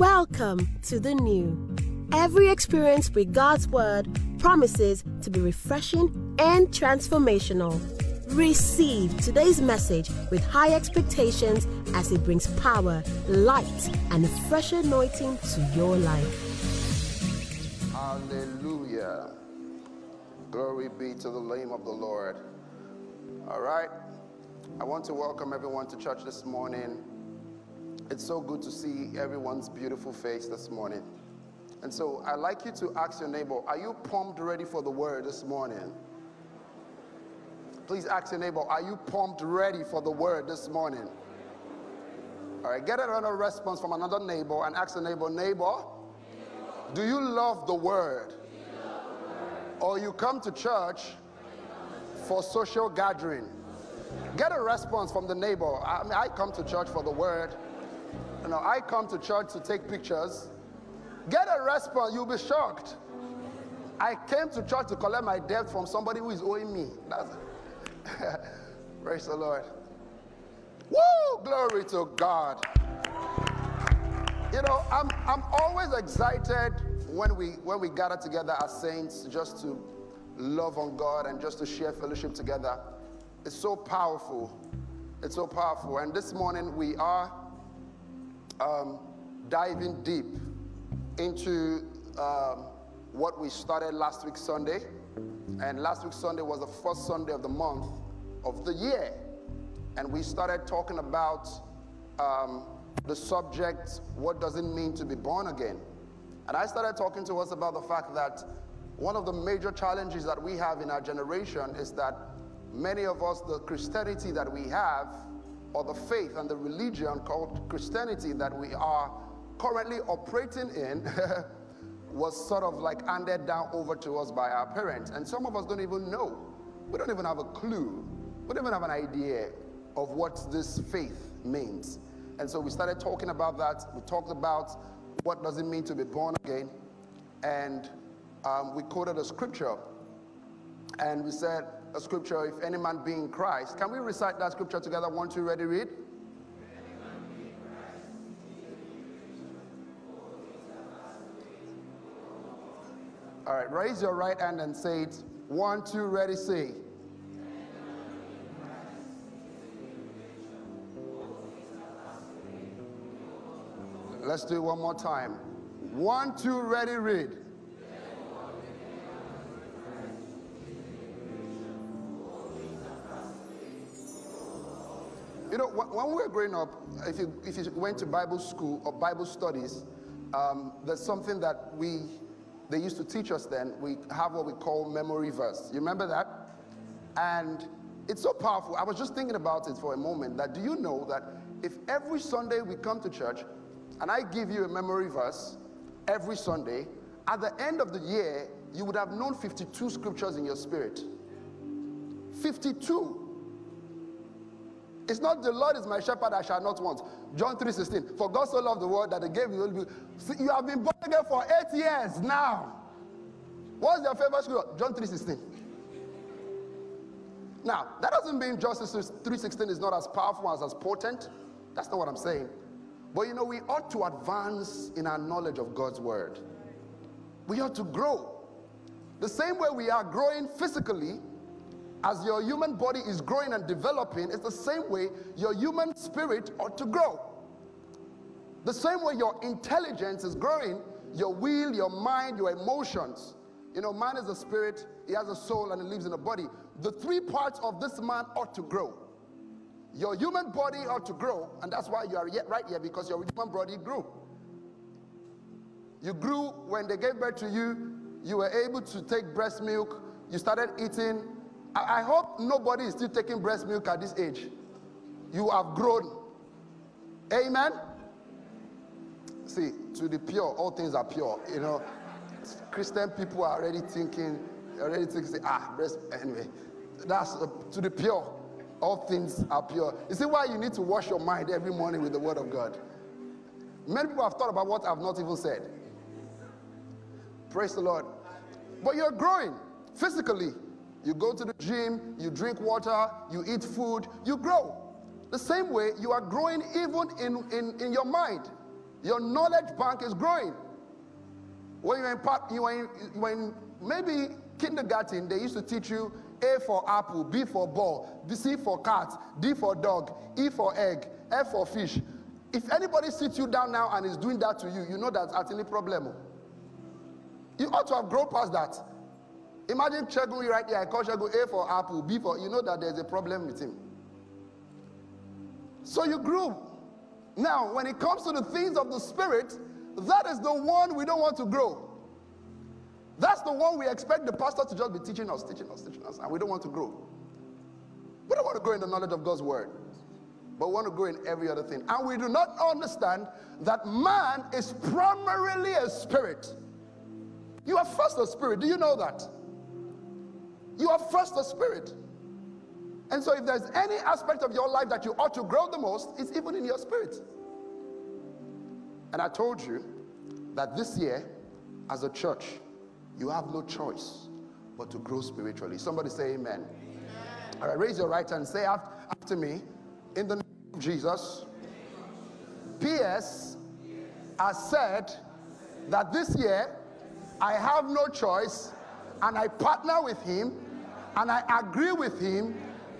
Welcome to the new. Every experience with God's Word promises to be refreshing and transformational. Receive today's message with high expectations as it brings power, light, and a fresh anointing to your life. Hallelujah. Glory be to the name of the Lord. All right. I want to welcome everyone to church this morning. It's so good to see everyone's beautiful face this morning. And so I'd like you to ask your neighbor, are you pumped ready for the word this morning? Please ask your neighbor, are you pumped ready for the word this morning? All right, get another response from another neighbor and ask the neighbor, neighbor, do you love the word? Or you come to church for social gathering? Get a response from the neighbor. I mean, I come to church for the word. You know, I come to church to take pictures. Get a response. You'll be shocked. I came to church to collect my debt from somebody who is owing me. That's Praise the Lord. Woo! Glory to God. You know, I'm, I'm always excited when we when we gather together as saints just to love on God and just to share fellowship together. It's so powerful. It's so powerful. And this morning we are um, diving deep into um, what we started last week Sunday. And last week Sunday was the first Sunday of the month of the year. And we started talking about um, the subject, what does it mean to be born again? And I started talking to us about the fact that one of the major challenges that we have in our generation is that many of us, the Christianity that we have, or the faith and the religion called Christianity that we are currently operating in, was sort of like handed down over to us by our parents. And some of us don't even know. We don't even have a clue. We don't even have an idea of what this faith means. And so we started talking about that. We talked about what does it mean to be born again. And um, we quoted a scripture. And we said, a scripture, if any man be in Christ. Can we recite that scripture together? One, two, ready, read. All right, raise your right hand and say it. One, two, ready, say. Let's do it one more time. One, two, ready, read. Know, when we were growing up, if you, if you went to Bible school or Bible studies, um, there's something that we, they used to teach us then. We have what we call memory verse. You remember that? And it's so powerful. I was just thinking about it for a moment that do you know that if every Sunday we come to church and I give you a memory verse every Sunday, at the end of the year, you would have known 52 scriptures in your spirit. 52. It's not the Lord is my shepherd, I shall not want. John 3:16. For God so loved the world that He gave His only. You have been born again for eight years now. What's your favorite scripture? John 3:16. Now, that doesn't mean Justice 3:16 is not as powerful as as potent. That's not what I'm saying. But you know, we ought to advance in our knowledge of God's word. We ought to grow. The same way we are growing physically, as your human body is growing and developing, it's the same way your human spirit ought to grow. The same way your intelligence is growing, your will, your mind, your emotions. You know, man is a spirit, he has a soul, and he lives in a body. The three parts of this man ought to grow. Your human body ought to grow, and that's why you are yet right here because your human body grew. You grew when they gave birth to you, you were able to take breast milk, you started eating, I, hope nobody is still taking breast milk at this age. You have grown. Amen. See, to the pure, all things are pure. You know, Christian people are already thinking, already thinking, ah, breast. Anyway, that's uh, to the pure. All things are pure. You see why you need to wash your mind every morning with the Word of God. Many people have thought about what I've not even said. Praise the Lord. But you're growing physically. You go to the gym, you drink water, you eat food, you grow. The same way you are growing even in, in, in your mind. Your knowledge bank is growing. When you're in, you in, when maybe kindergarten, they used to teach you A for apple, B for ball, C for cat, D for dog, E for egg, F for fish. If anybody sits you down now and is doing that to you, you know that's actually problem. You ought to have grown past that. Imagine Shegun right there. I call Shegun A for apple, B for, you know that there's a problem with him. So you grew. Now, when it comes to the things of the Spirit, that is the one we don't want to grow. That's the one we expect the pastor to just be teaching us, teaching us, teaching us, and we don't want to grow. We don't want to grow in the knowledge of God's word, but we want to grow in every other thing. And we do not understand that man is primarily a spirit. You are first a spirit. Do you know that? You are first the spirit. And so, if there's any aspect of your life that you ought to grow the most, it's even in your spirit. And I told you that this year, as a church, you have no choice but to grow spiritually. Somebody say amen. amen. All right, raise your right hand. Say after, after me, in the name of Jesus. P.S. I said that this year I have no choice and I partner with him and I agree with him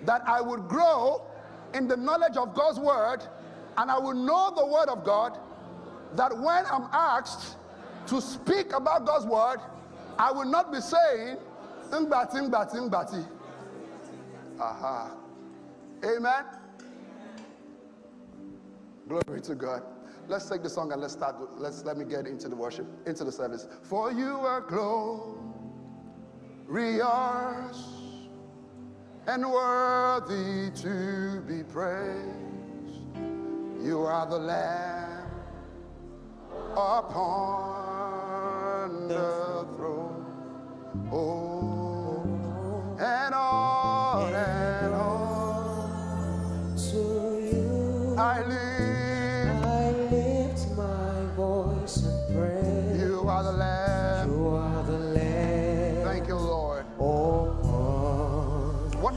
that I would grow in the knowledge of God's word and I will know the word of God that when I'm asked to speak about God's word, I will not be saying, Ngbati, ngbati, ngbati. Aha. Amen. Glory to God. Let's take the song and let's start. Let's let me get into the worship, into the service. For you are glorious and worthy to be praised. You are the Lamb upon the throne. Oh, and on and on to you. I live.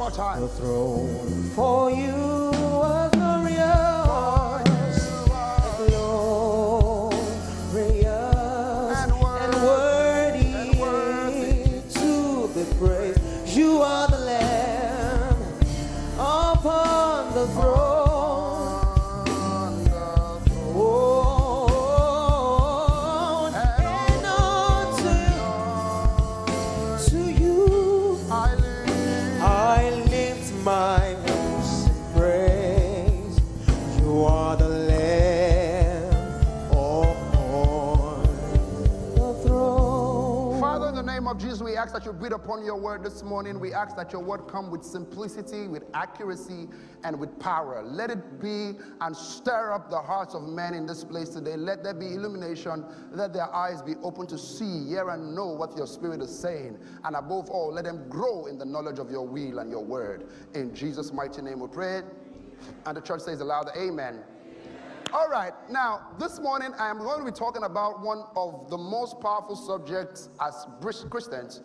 More the throne. For you upon your word this morning. We ask that your word come with simplicity, with accuracy, and with power. Let it be and stir up the hearts of men in this place today. Let there be illumination. Let their eyes be open to see, hear, and know what your spirit is saying. And above all, let them grow in the knowledge of your will and your word. In Jesus' mighty name we pray. And the church says aloud, Amen. All right, now this morning I am going to be talking about one of the most powerful subjects as Christians,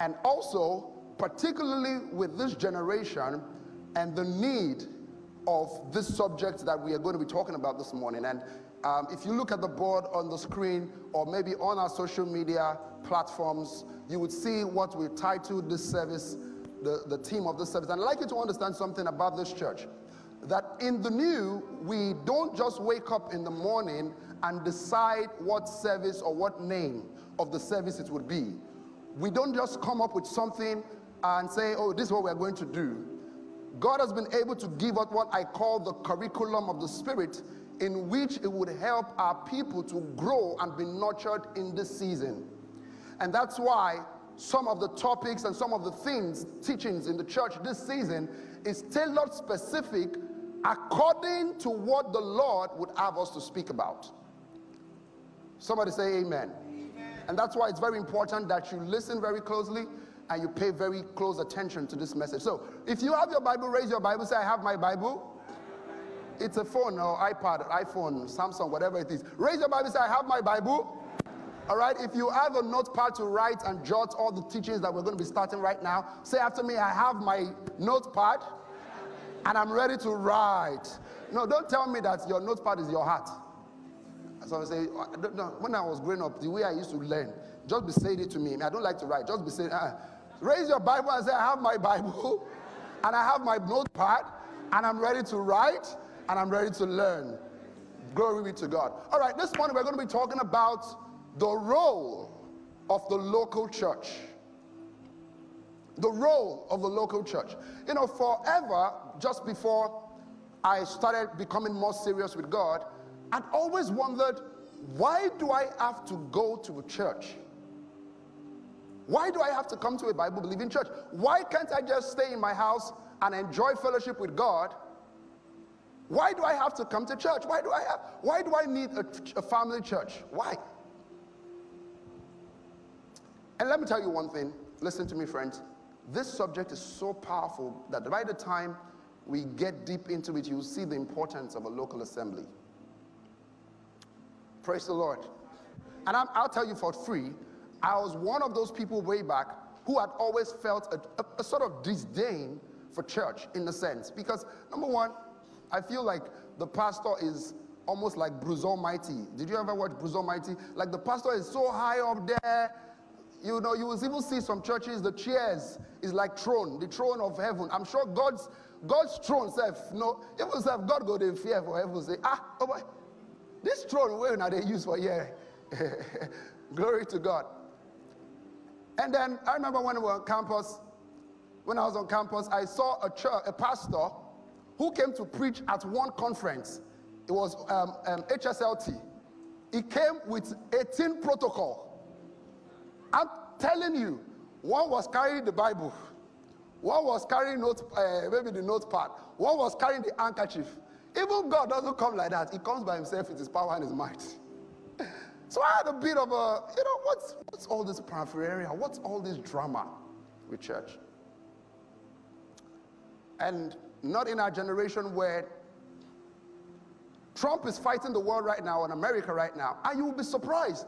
and also particularly with this generation and the need of this subject that we are going to be talking about this morning. And um, if you look at the board on the screen or maybe on our social media platforms, you would see what we titled this service, the, the of this service. And I'd like you to understand something about this church that in the new, we don't just wake up in the morning and decide what service or what name of the service it would be. We don't just come up with something and say, oh, this is what we're going to do. God has been able to give us what I call the curriculum of the Spirit, in which it would help our people to grow and be nurtured in this season. And that's why some of the topics and some of the things, teachings in the church this season is tailored specific according to what the Lord would have us to speak about. Somebody say amen. And that's why it's very important that you listen very closely and you pay very close attention to this message. So if you have your Bible, raise your Bible, say, I have my Bible. It's a phone or iPad, iPhone, Samsung, whatever it is. Raise your Bible, say, I have my Bible. All right, if you have a notepad to write and jot all the teachings that we're going to be starting right now, say after me, I have my notepad and I'm ready to write. No, don't tell me that your notepad is your heart. So I say, no, when I was growing up, the way I used to learn, just be saying it to me. I don't like to write. Just be saying, uh, raise your Bible and say, I have my Bible, and I have my notepad, and I'm ready to write, and I'm ready to learn. Glory be to God. All right, this morning we're going to be talking about the role of the local church. The role of the local church. You know, forever, just before I started becoming more serious with God, I'd always wondered why do I have to go to a church? Why do I have to come to a Bible believing church? Why can't I just stay in my house and enjoy fellowship with God? Why do I have to come to church? Why do I have why do I need a, a family church? Why? And let me tell you one thing. Listen to me, friends. This subject is so powerful that by the time we get deep into it, you'll see the importance of a local assembly. Praise the Lord. And i will tell you for free, I was one of those people way back who had always felt a, a, a sort of disdain for church in a sense. Because, number one, I feel like the pastor is almost like Bruce Almighty. Did you ever watch Bruce Almighty? Like the pastor is so high up there. You know, you will even see some churches, the chairs is like throne, the throne of heaven. I'm sure God's God's throne self, no, even self, God go in fear for heaven. Say, ah, oh boy, this throne where now they use for here. Glory to God. And then I remember when we were on campus, when I was on campus, I saw a church, a pastor who came to preach at one conference. It was um, um, HSLT. He came with 18 protocol. I'm telling you, one was carrying the Bible. One was carrying note, uh, maybe the notepad. One was carrying the handkerchief. Even God doesn't come like that. He comes by himself with his power and his might. So I had a bit of a, you know, what's, what's all this paraphernalia? What's all this drama with church? And not in our generation where Trump is fighting the world right now and America right now. And you will be surprised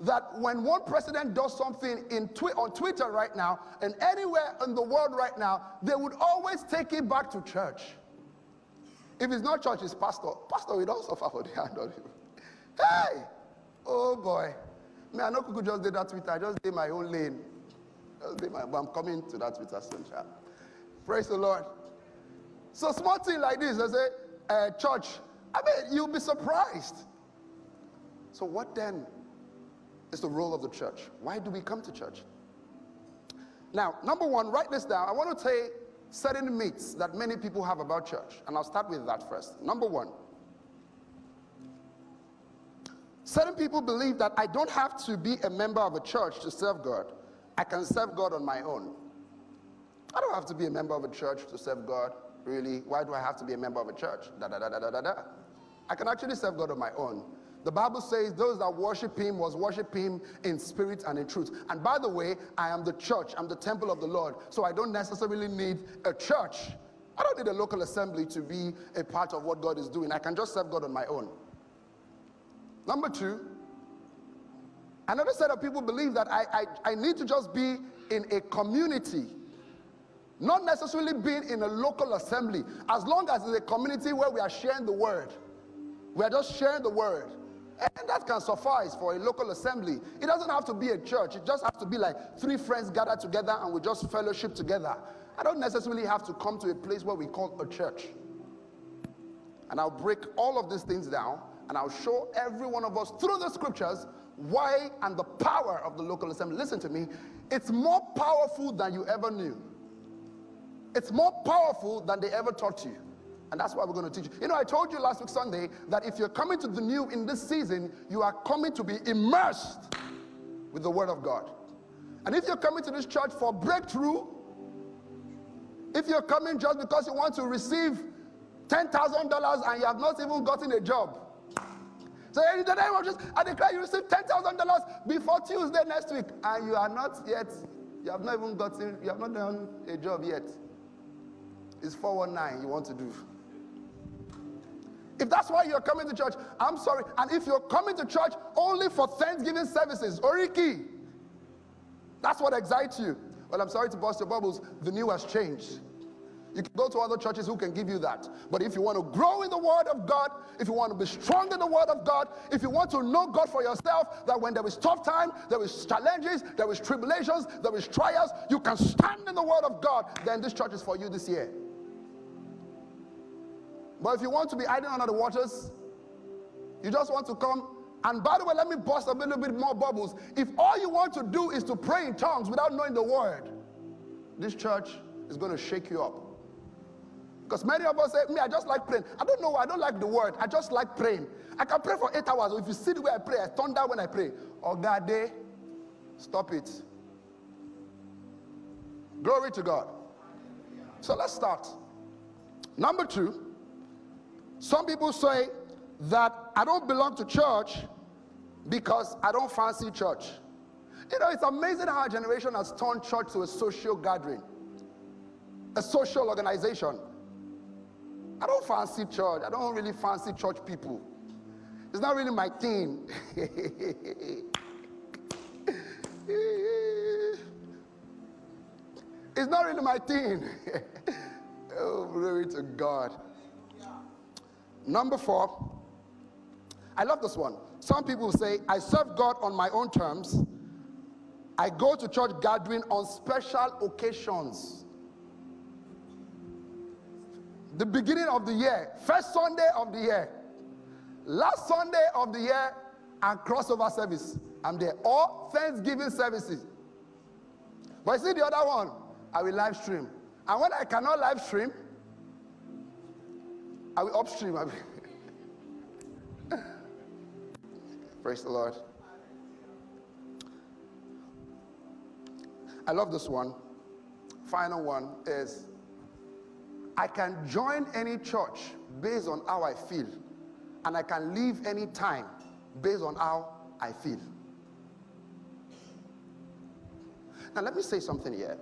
that when one president does something in twi- on Twitter right now and anywhere in the world right now, they would always take it back to church. If it's not church, it's pastor. Pastor will not suffer for the hand on him. Hey! Oh boy. Me, I know could just did that Twitter. I just did my own lane. Just did my, but I'm coming to that Twitter soon. Praise the Lord. So small thing like this, I say, uh, church. I mean, you'll be surprised. So what then is the role of the church? Why do we come to church? Now, number one, write this down. I want to say certain myths that many people have about church, and I'll start with that first. Number one, certain people believe that I don't have to be a member of a church to serve God. I can serve God on my own. I don't have to be a member of a church to serve God. Really? Why do I have to be a member of a church? Da da da da da da. I can actually serve God on my own. The Bible says those that worship him was worship him in spirit and in truth. And by the way, I am the church, I'm the temple of the Lord. So I don't necessarily need a church. I don't need a local assembly to be a part of what God is doing. I can just serve God on my own. Number two, another set of people believe that I, I, I need to just be in a community not necessarily being in a local assembly, as long as it's a community where we are sharing the word. We are just sharing the word. And that can suffice for a local assembly. It doesn't have to be a church. It just has to be like three friends gathered together and we just fellowship together. I don't necessarily have to come to a place where we call a church. And I'll break all of these things down and I'll show every one of us through the scriptures why and the power of the local assembly. Listen to me. It's more powerful than you ever knew. It's more powerful than they ever taught you. And that's why we're going to teach you. You know, I told you last week Sunday that if you're coming to the new in this season, you are coming to be immersed with the Word of God. And if you're coming to this church for breakthrough, if you're coming just because you want to receive $10,000 and you have not even gotten a job, so in the name of Jesus, I declare you receive $10,000 before Tuesday next week, and you are not yet, you have not even gotten, you have not done a job yet. It's 419 you want to do. If that's why you're coming to church, I'm sorry. And if you're coming to church only for Thanksgiving services, Oriki, that's what excites you. Well, I'm sorry to bust your bubbles. The new has changed. You can go to other churches who can give you that. But if you want to grow in the Word of God, if you want to be strong in the Word of God, if you want to know God for yourself, that when there is tough time, there is challenges, there is tribulations, there is trials, you can stand in the Word of God, then this church is for you this year. But if you want to be hiding under the waters, you just want to come. And by the way, let me bust a little bit more bubbles. If all you want to do is to pray in tongues without knowing the word, this church is going to shake you up. Because many of us say, Me, I just like praying. I don't know, I don't like the word. I just like praying. I can pray for eight hours. If you see the way I pray, I thunder when I pray. Oh, God, day, stop it. Glory to God. So let's start. Number two, some people say that I don't belong to church because I don't fancy church. You know, it's amazing how a generation has turned church to a social gathering, a social organization. I don't fancy church. I don't really fancy church people. It's not really my thing. it's not really my thing. oh, glory to God. Number four, I love this one. Some people say, I serve God on my own terms. I go to church gathering on special occasions the beginning of the year, first Sunday of the year, last Sunday of the year, and crossover service. I'm there. Or Thanksgiving services. But you see the other one, I will live stream. And when I cannot live stream, I will upstream. I will Praise the Lord. I love this one. Final one is I can join any church based on how I feel, and I can leave any time based on how I feel. Now, let me say something here.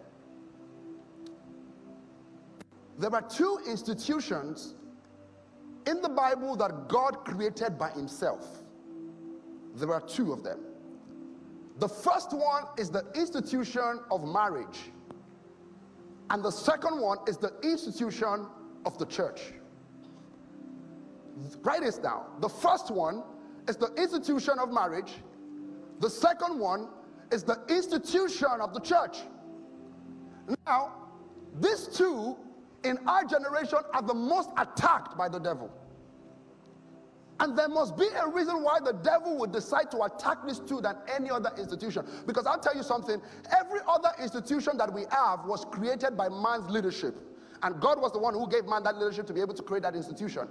There are two institutions in the Bible that God created by Himself. There are two of them. The first one is the institution of marriage. And the second one is the institution of the church. Write this down. The first one is the institution of marriage. The second one is the institution of the church. Now, these two in our generation are the most attacked by the devil. And there must be a reason why the devil would decide to attack these two than any other institution. Because I'll tell you something every other institution that we have was created by man's leadership. And God was the one who gave man that leadership to be able to create that institution.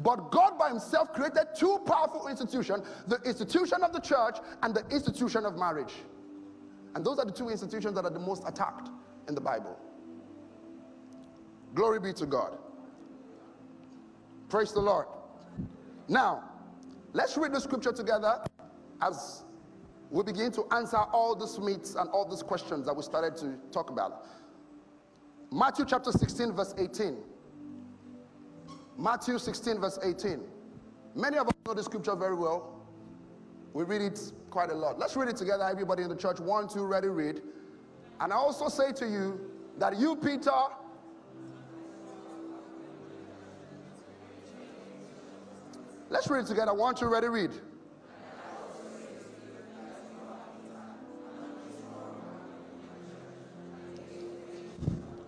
But God by himself created two powerful institutions the institution of the church and the institution of marriage. And those are the two institutions that are the most attacked in the Bible. Glory be to God. Praise the Lord. Now, let's read the scripture together as we begin to answer all these myths and all these questions that we started to talk about. Matthew chapter 16, verse 18. Matthew 16, verse 18. Many of us know the scripture very well. We read it quite a lot. Let's read it together, everybody in the church. One, two, ready, read. And I also say to you that you, Peter, Let's read it together. One, two, ready, read.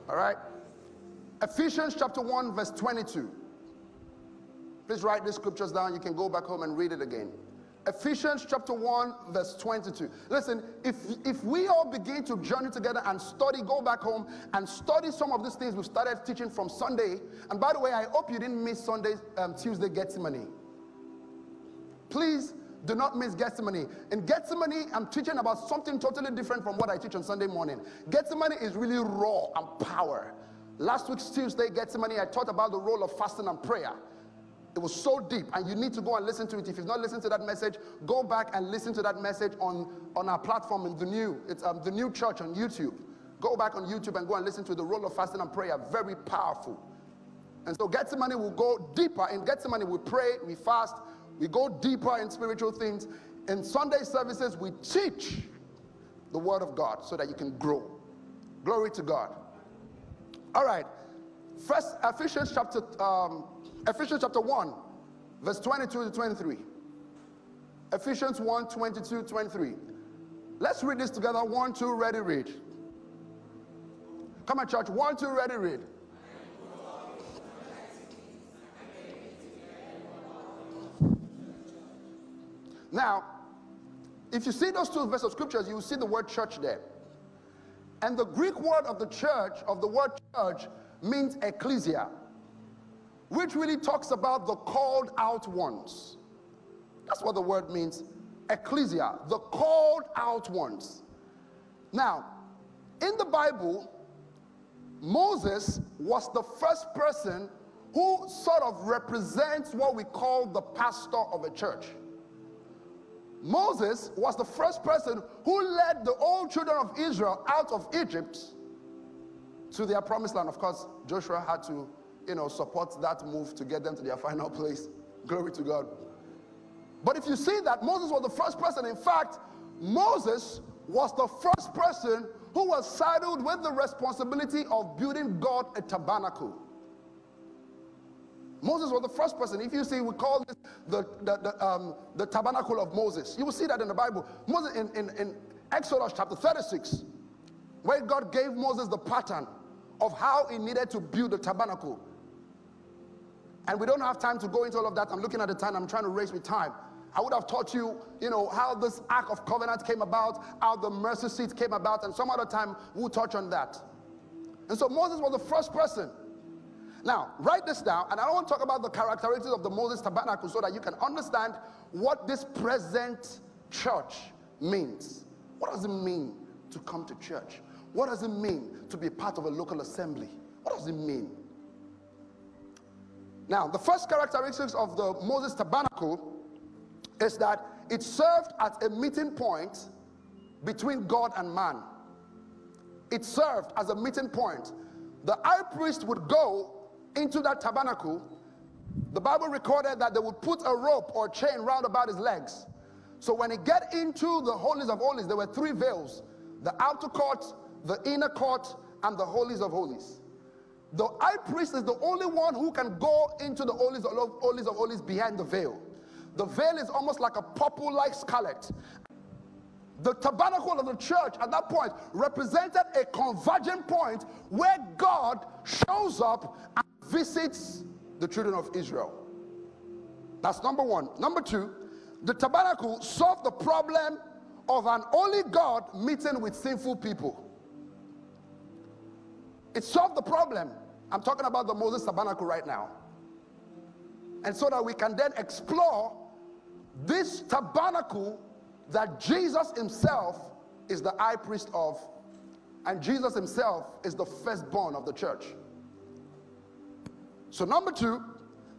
All right. Ephesians chapter 1, verse 22. Please write these scriptures down. You can go back home and read it again. Ephesians chapter 1, verse 22. Listen, if, if we all begin to journey together and study, go back home and study some of these things we started teaching from Sunday. And by the way, I hope you didn't miss Sunday, um, Tuesday Gethsemane. Please do not miss Gethsemane. In Gethsemane, I'm teaching about something totally different from what I teach on Sunday morning. Gethsemane is really raw and power. Last week's Tuesday, Gethsemane, I taught about the role of fasting and prayer. It was so deep, and you need to go and listen to it. If you've not listened to that message, go back and listen to that message on, on our platform in the new. It's um, the new church on YouTube. Go back on YouTube and go and listen to the role of fasting and prayer. Very powerful. And so Gethsemane will go deeper. In Gethsemane, we pray, we fast, we go deeper in spiritual things. In Sunday services, we teach the Word of God so that you can grow. Glory to God. All right. First Ephesians chapter um, Ephesians chapter 1, verse 22 to 23. Ephesians 1, 22, 23. Let's read this together. One, two, ready, read. Come on, church. One, two, ready, read. Now, if you see those two verses of scriptures, you will see the word church there. And the Greek word of the church, of the word church, means ecclesia, which really talks about the called out ones. That's what the word means ecclesia, the called out ones. Now, in the Bible, Moses was the first person who sort of represents what we call the pastor of a church. Moses was the first person who led the old children of Israel out of Egypt to their promised land. Of course, Joshua had to, you know, support that move to get them to their final place. Glory to God. But if you see that Moses was the first person, in fact, Moses was the first person who was saddled with the responsibility of building God a tabernacle. Moses was the first person. If you see, we call this the, the, the, um, the tabernacle of Moses. You will see that in the Bible. Moses in, in, in Exodus chapter 36, where God gave Moses the pattern of how he needed to build the tabernacle. And we don't have time to go into all of that. I'm looking at the time, I'm trying to race with time. I would have taught you, you know, how this Ark of Covenant came about, how the mercy seat came about, and some other time we'll touch on that. And so Moses was the first person now, write this down, and I don't want to talk about the characteristics of the Moses tabernacle so that you can understand what this present church means. What does it mean to come to church? What does it mean to be part of a local assembly? What does it mean? Now, the first characteristics of the Moses tabernacle is that it served as a meeting point between God and man. It served as a meeting point. The high priest would go into that tabernacle, the Bible recorded that they would put a rope or chain round about his legs. So when he get into the holies of holies, there were three veils: the outer court, the inner court, and the holies of holies. The high priest is the only one who can go into the holies of holies, of holies behind the veil. The veil is almost like a purple-like scarlet. The tabernacle of the church at that point represented a convergent point where God shows up visits the children of Israel. That's number one. Number two, the tabernacle solved the problem of an only God meeting with sinful people. It solved the problem. I'm talking about the Moses tabernacle right now. And so that we can then explore this tabernacle that Jesus himself is the high priest of, and Jesus himself is the firstborn of the church. So, number two,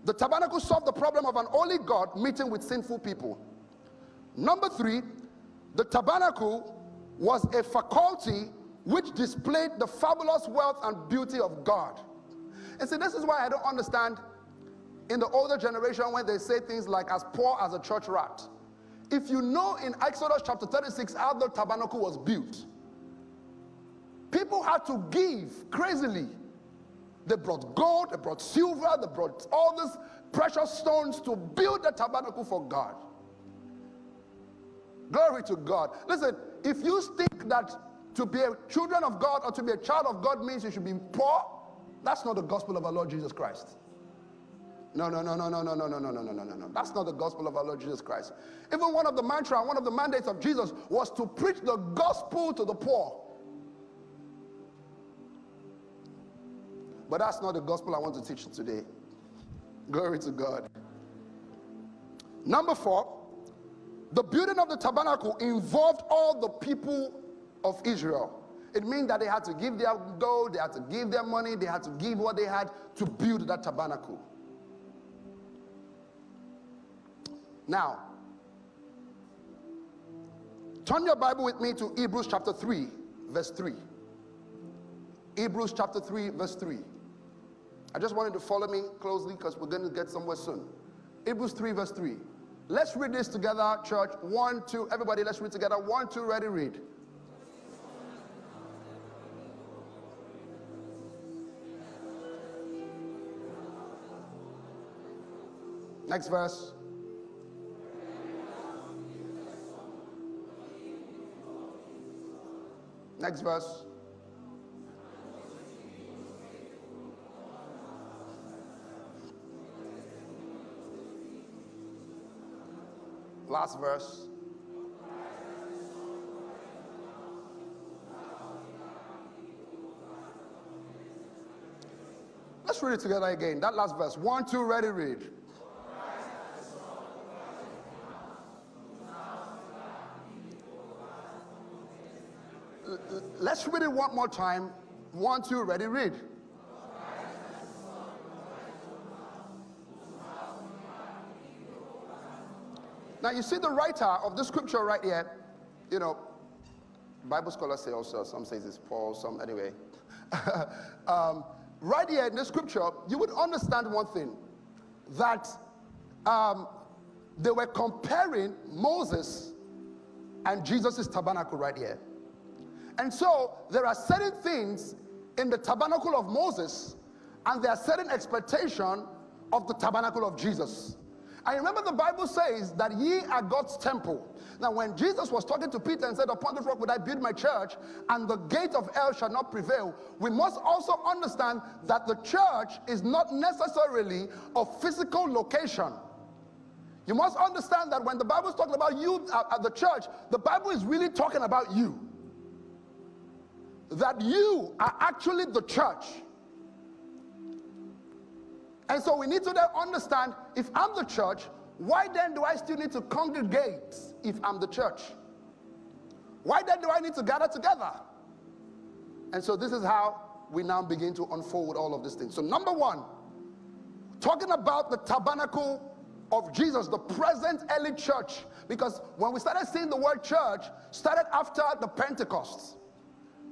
the tabernacle solved the problem of an holy God meeting with sinful people. Number three, the tabernacle was a faculty which displayed the fabulous wealth and beauty of God. And see, this is why I don't understand in the older generation when they say things like, as poor as a church rat. If you know in Exodus chapter 36 how the tabernacle was built, people had to give crazily they brought gold, they brought silver, they brought all these precious stones to build the tabernacle for God. Glory to God. Listen, if you think that to be a children of God or to be a child of God means you should be poor, that's not the gospel of our Lord Jesus Christ. No, no, no, no, no, no, no, no, no, no, no, no, no. That's not the gospel of our Lord Jesus Christ. Even one of the mantra, one of the mandates of Jesus was to preach the gospel to the poor. But that's not the gospel I want to teach you today. Glory to God. Number four, the building of the tabernacle involved all the people of Israel. It means that they had to give their gold, they had to give their money, they had to give what they had to build that tabernacle. Now, turn your Bible with me to Hebrews chapter 3, verse 3. Hebrews chapter 3, verse 3. I just wanted to follow me closely because we're going to get somewhere soon. Hebrews 3, verse 3. Let's read this together, church. One, two, everybody, let's read together. One, two, ready, read. Next verse. Next verse. Last verse. Let's read it together again. That last verse. One, two, ready, read. Let's read it one more time. One, two, ready, read. Now you see the writer of the scripture right here. You know, Bible scholars say also, some says it's Paul, some anyway. um, right here in the scripture, you would understand one thing that um, they were comparing Moses and Jesus' tabernacle right here. And so there are certain things in the tabernacle of Moses, and there are certain expectation of the tabernacle of Jesus. I remember the Bible says that ye are God's temple. Now, when Jesus was talking to Peter and said, Upon this rock would I build my church, and the gate of hell shall not prevail, we must also understand that the church is not necessarily a physical location. You must understand that when the Bible is talking about you at the church, the Bible is really talking about you. That you are actually the church. And so we need to then understand if I'm the church, why then do I still need to congregate if I'm the church? Why then do I need to gather together? And so this is how we now begin to unfold all of these things. So, number one, talking about the tabernacle of Jesus, the present early church, because when we started seeing the word church, started after the Pentecost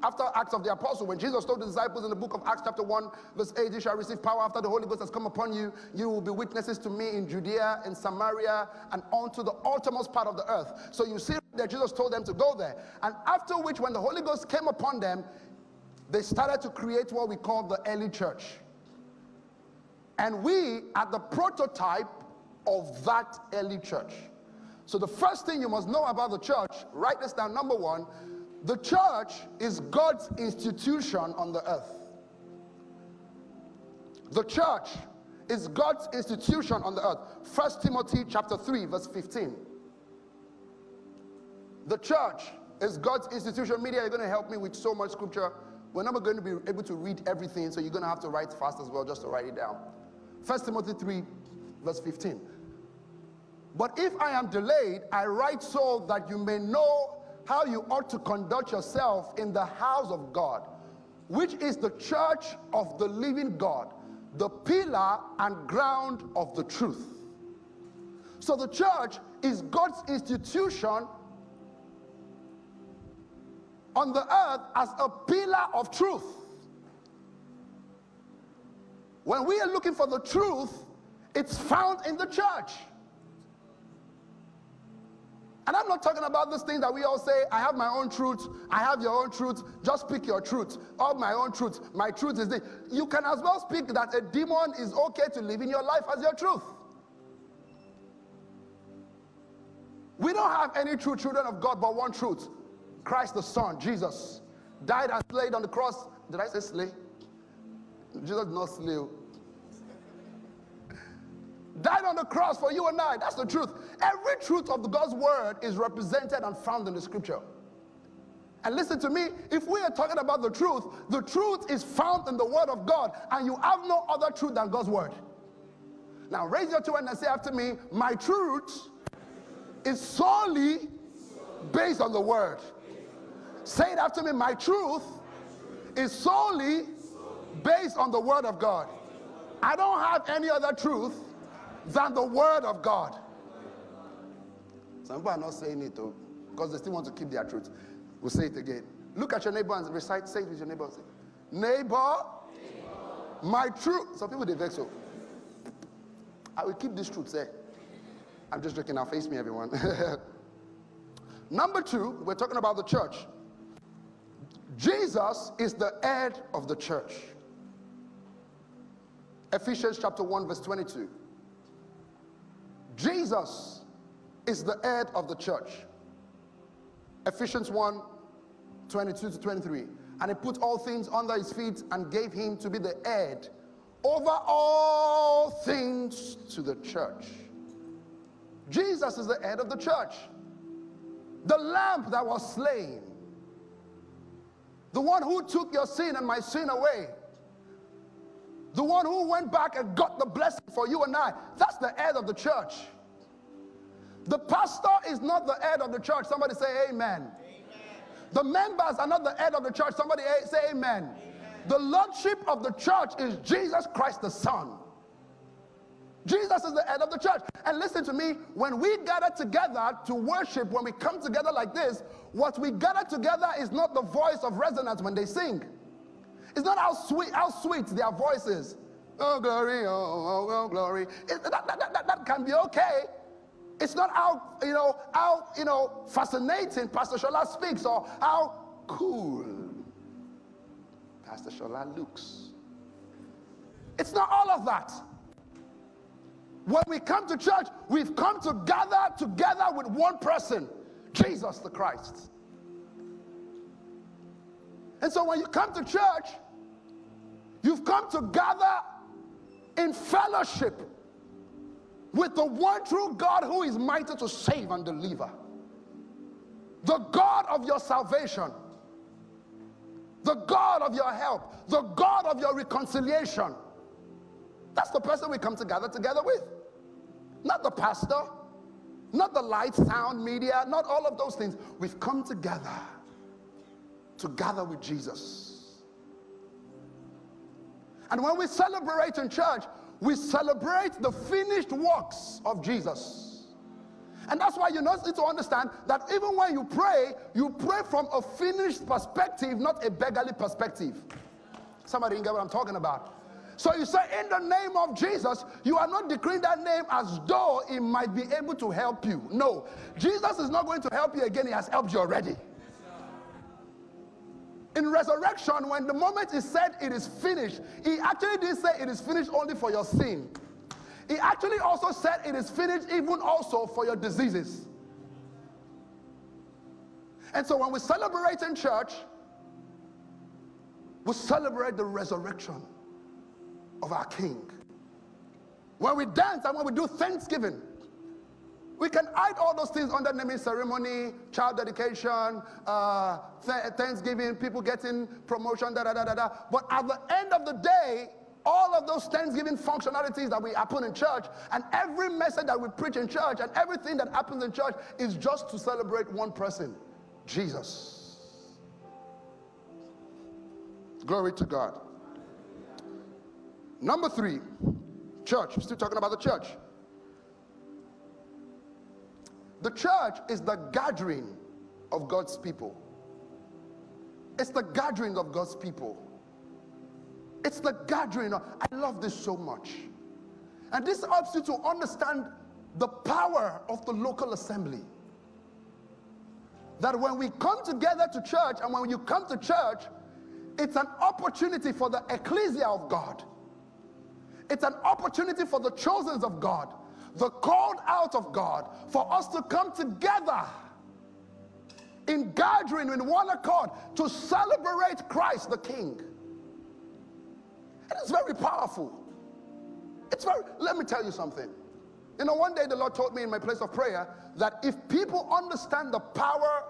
after Acts of the Apostle, when Jesus told the disciples in the book of Acts, chapter 1, verse 8, you shall receive power after the Holy Ghost has come upon you. You will be witnesses to me in Judea, in Samaria, and onto the uttermost part of the earth. So you see that Jesus told them to go there. And after which, when the Holy Ghost came upon them, they started to create what we call the early church. And we are the prototype of that early church. So the first thing you must know about the church, write this down. Number one, the church is God's institution on the earth. The church is God's institution on the earth. First Timothy chapter 3 verse 15. The church is God's institution. Media, you're going to help me with so much scripture. We're not going to be able to read everything, so you're going to have to write fast as well just to write it down. First Timothy 3 verse 15. But if I am delayed, I write so that you may know how you ought to conduct yourself in the house of God, which is the church of the living God, the pillar and ground of the truth. So the church is God's institution on the earth as a pillar of truth. When we are looking for the truth, it's found in the church. And I'm not talking about this thing that we all say, I have my own truth, I have your own truth, just speak your truth. All my own truth, my truth is this. You can as well speak that a demon is okay to live in your life as your truth. We don't have any true children of God but one truth Christ the Son, Jesus, died and slayed on the cross. Did I say slay? Jesus did not slay died on the cross for you and I. That's the truth. Every truth of God's word is represented and found in the scripture. And listen to me, if we are talking about the truth, the truth is found in the word of God, and you have no other truth than God's word. Now raise your two hands and say after me, my truth is solely based on the word. Say it after me, my truth is solely based on the word of God. I don't have any other truth than the word of God. Some people are not saying it though, because they still want to keep their truth. We'll say it again. Look at your neighbor and recite, say it with your neighbor. Say, neighbor, my truth. Some people they vex so. I will keep this truth there. I'm just joking now. Face me, everyone. Number two, we're talking about the church. Jesus is the head of the church. Ephesians chapter 1, verse 22. Jesus is the head of the church. Ephesians 1 22 to 23. And he put all things under his feet and gave him to be the head over all things to the church. Jesus is the head of the church, the lamb that was slain, the one who took your sin and my sin away, the one who went back and got the blessing for you and I. That's the head of the church. The pastor is not the head of the church. Somebody say amen. amen. The members are not the head of the church. Somebody say amen. amen. The lordship of the church is Jesus Christ the Son. Jesus is the head of the church. And listen to me, when we gather together to worship, when we come together like this, what we gather together is not the voice of resonance when they sing. It's not how sweet, how sweet their voice is. Oh, glory, oh, oh, oh, oh glory. It, that, that, that, that can be okay. It's not how, you know, how, you know, fascinating Pastor Shola speaks or how cool Pastor Shola looks. It's not all of that. When we come to church, we've come to gather together with one person, Jesus the Christ. And so when you come to church, you've come to gather in fellowship with the one true God who is mighty to save and deliver. The God of your salvation, the God of your help, the God of your reconciliation. That's the person we come to gather together with. Not the pastor, not the light, sound, media, not all of those things. We've come together to gather with Jesus. And when we celebrate in church, we celebrate the finished works of Jesus. And that's why you need to understand that even when you pray, you pray from a finished perspective, not a beggarly perspective. Somebody didn't get what I'm talking about. So you say, in the name of Jesus, you are not decreeing that name as though it might be able to help you. No, Jesus is not going to help you again, He has helped you already. In resurrection, when the moment he said it is finished, he actually didn't say it is finished only for your sin. He actually also said it is finished even also for your diseases. And so when we celebrate in church, we celebrate the resurrection of our King. When we dance and when we do thanksgiving, we can hide all those things under naming ceremony, child dedication, uh, th- Thanksgiving, people getting promotion, da da da da da. But at the end of the day, all of those Thanksgiving functionalities that we happen in church, and every message that we preach in church, and everything that happens in church is just to celebrate one person Jesus. Glory to God. Number three, church. We're still talking about the church. The church is the gathering of God's people. It's the gathering of God's people. It's the gathering. Of, I love this so much. And this helps you to understand the power of the local assembly. That when we come together to church, and when you come to church, it's an opportunity for the ecclesia of God. It's an opportunity for the chosen of God the called out of God, for us to come together in gathering in one accord to celebrate Christ the King. It is very powerful. It's very, let me tell you something. You know, one day the Lord told me in my place of prayer that if people understand the power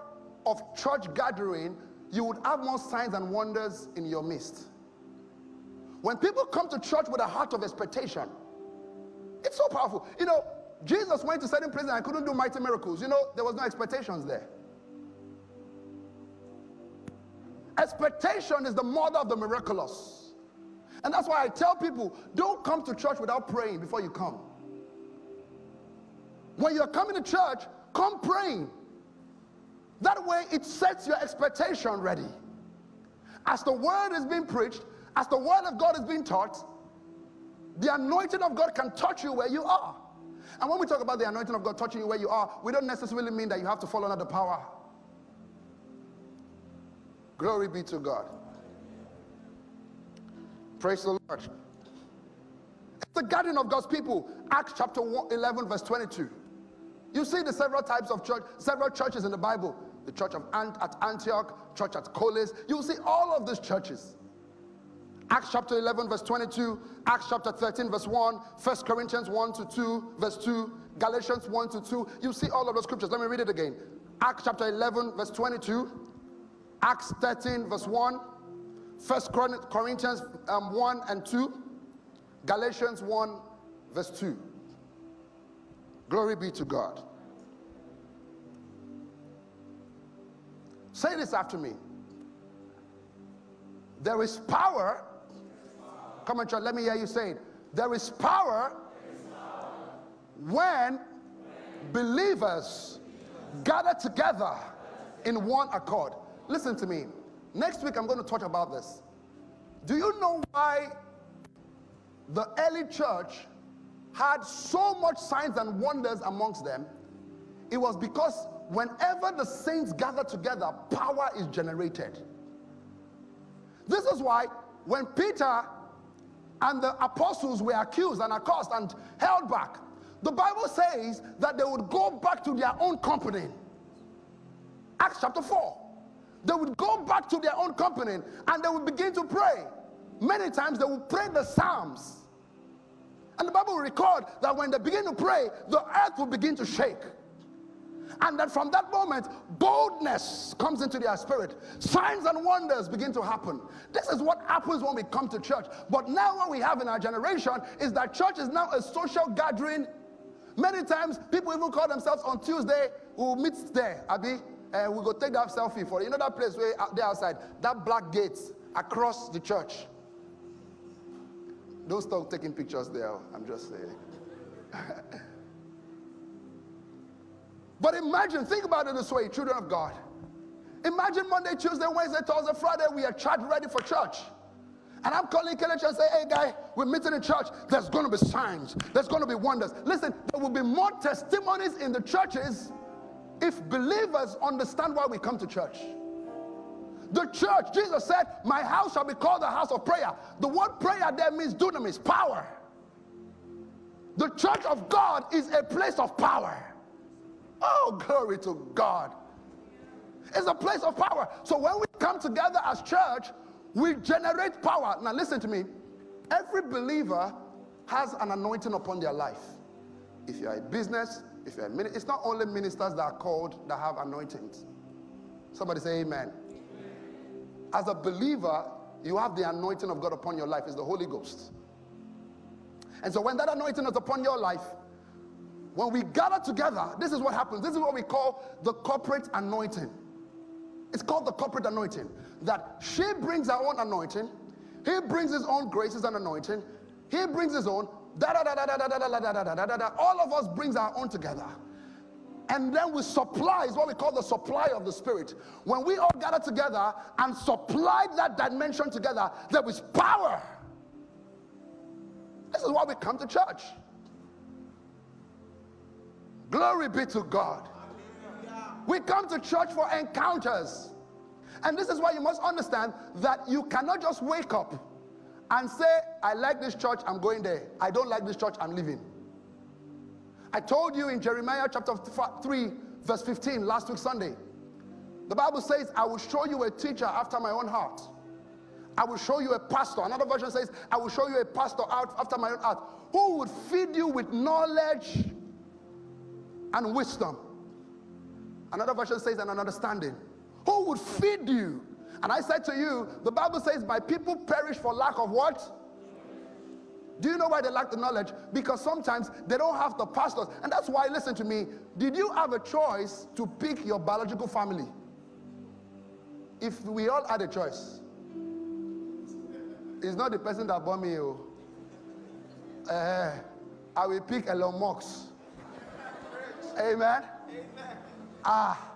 of church gathering, you would have more signs and wonders in your midst. When people come to church with a heart of expectation, it's so powerful. You know, Jesus went to certain places and couldn't do mighty miracles. You know, there was no expectations there. Expectation is the mother of the miraculous. And that's why I tell people don't come to church without praying before you come. When you're coming to church, come praying. That way, it sets your expectation ready. As the word is being preached, as the word of God is being taught, the anointing of God can touch you where you are. And when we talk about the anointing of God touching you where you are, we don't necessarily mean that you have to fall under the power. Glory be to God. Praise the Lord. It's the gathering of God's people. Acts chapter 11, verse 22. You see the several types of church, several churches in the Bible. The church of Ant- at Antioch, church at Collis. You'll see all of these churches. Acts chapter 11, verse 22, Acts chapter 13, verse 1, 1 Corinthians 1 to 2, verse 2, Galatians 1 to 2. You see all of the scriptures. Let me read it again. Acts chapter 11, verse 22, Acts 13, verse 1, 1 Corinthians um, 1 and 2, Galatians 1, verse 2. Glory be to God. Say this after me. There is power. Come on, church, let me hear you say it. There is power, when believers gather together in one accord. Listen to me. Next week, I'm going to talk about this. Do you know why the early church had so much signs and wonders amongst them? It was because whenever the saints gather together, power is generated. This is why when Peter and the apostles were accused and accosted and held back, the Bible says that they would go back to their own company. Acts chapter 4. They would go back to their own company and they would begin to pray. Many times they would pray the Psalms. And the Bible will record that when they begin to pray, the earth will begin to shake. And that from that moment, boldness comes into their spirit. Signs and wonders begin to happen. This is what happens when we come to church. But now, what we have in our generation is that church is now a social gathering. Many times, people even call themselves on Tuesday, we'll meet there, Abby, and eh, we go take that selfie for. You know that place where out there outside, that black gate across the church. Don't stop taking pictures there. I'm just saying. but imagine, think about it this way, children of God. Imagine Monday, Tuesday, Wednesday, Thursday, Friday, we are charged ready for church. And I'm calling Kelechi and say, hey guy, we're meeting in church. There's going to be signs. There's going to be wonders. Listen, there will be more testimonies in the churches if believers understand why we come to church. The church, Jesus said, My house shall be called the house of prayer. The word prayer there means dunamis, power. The church of God is a place of power. Oh, glory to God. It's a place of power. So when we come together as church, we generate power. Now, listen to me. Every believer has an anointing upon their life. If you're a business, if you're a minister, it's not only ministers that are called that have anointings. Somebody say amen. As a believer, you have the anointing of God upon your life, is the Holy Ghost. And so when that anointing is upon your life, when we gather together, this is what happens. This is what we call the corporate anointing. It's called the corporate anointing. That she brings her own anointing, he brings his own graces and anointing, he brings his own, da da da da da da da da da da da. All of us brings our own together. And then we supply is what we call the supply of the Spirit. When we all gather together and supply that dimension together, there is power. This is why we come to church. Glory be to God. We come to church for encounters. And this is why you must understand that you cannot just wake up and say, I like this church, I'm going there. I don't like this church, I'm leaving. I told you in Jeremiah chapter 3, verse 15, last week Sunday. The Bible says, I will show you a teacher after my own heart. I will show you a pastor. Another version says, I will show you a pastor out after my own heart who would feed you with knowledge and wisdom. Another version says, and an understanding. Who would feed you? And I said to you, the Bible says, My people perish for lack of what? Do you know why they lack the knowledge? Because sometimes they don't have the pastors. And that's why, listen to me, did you have a choice to pick your biological family? If we all had a choice, it's not the person that bought me. Uh, I will pick Elon Musk. Amen. Amen. Ah.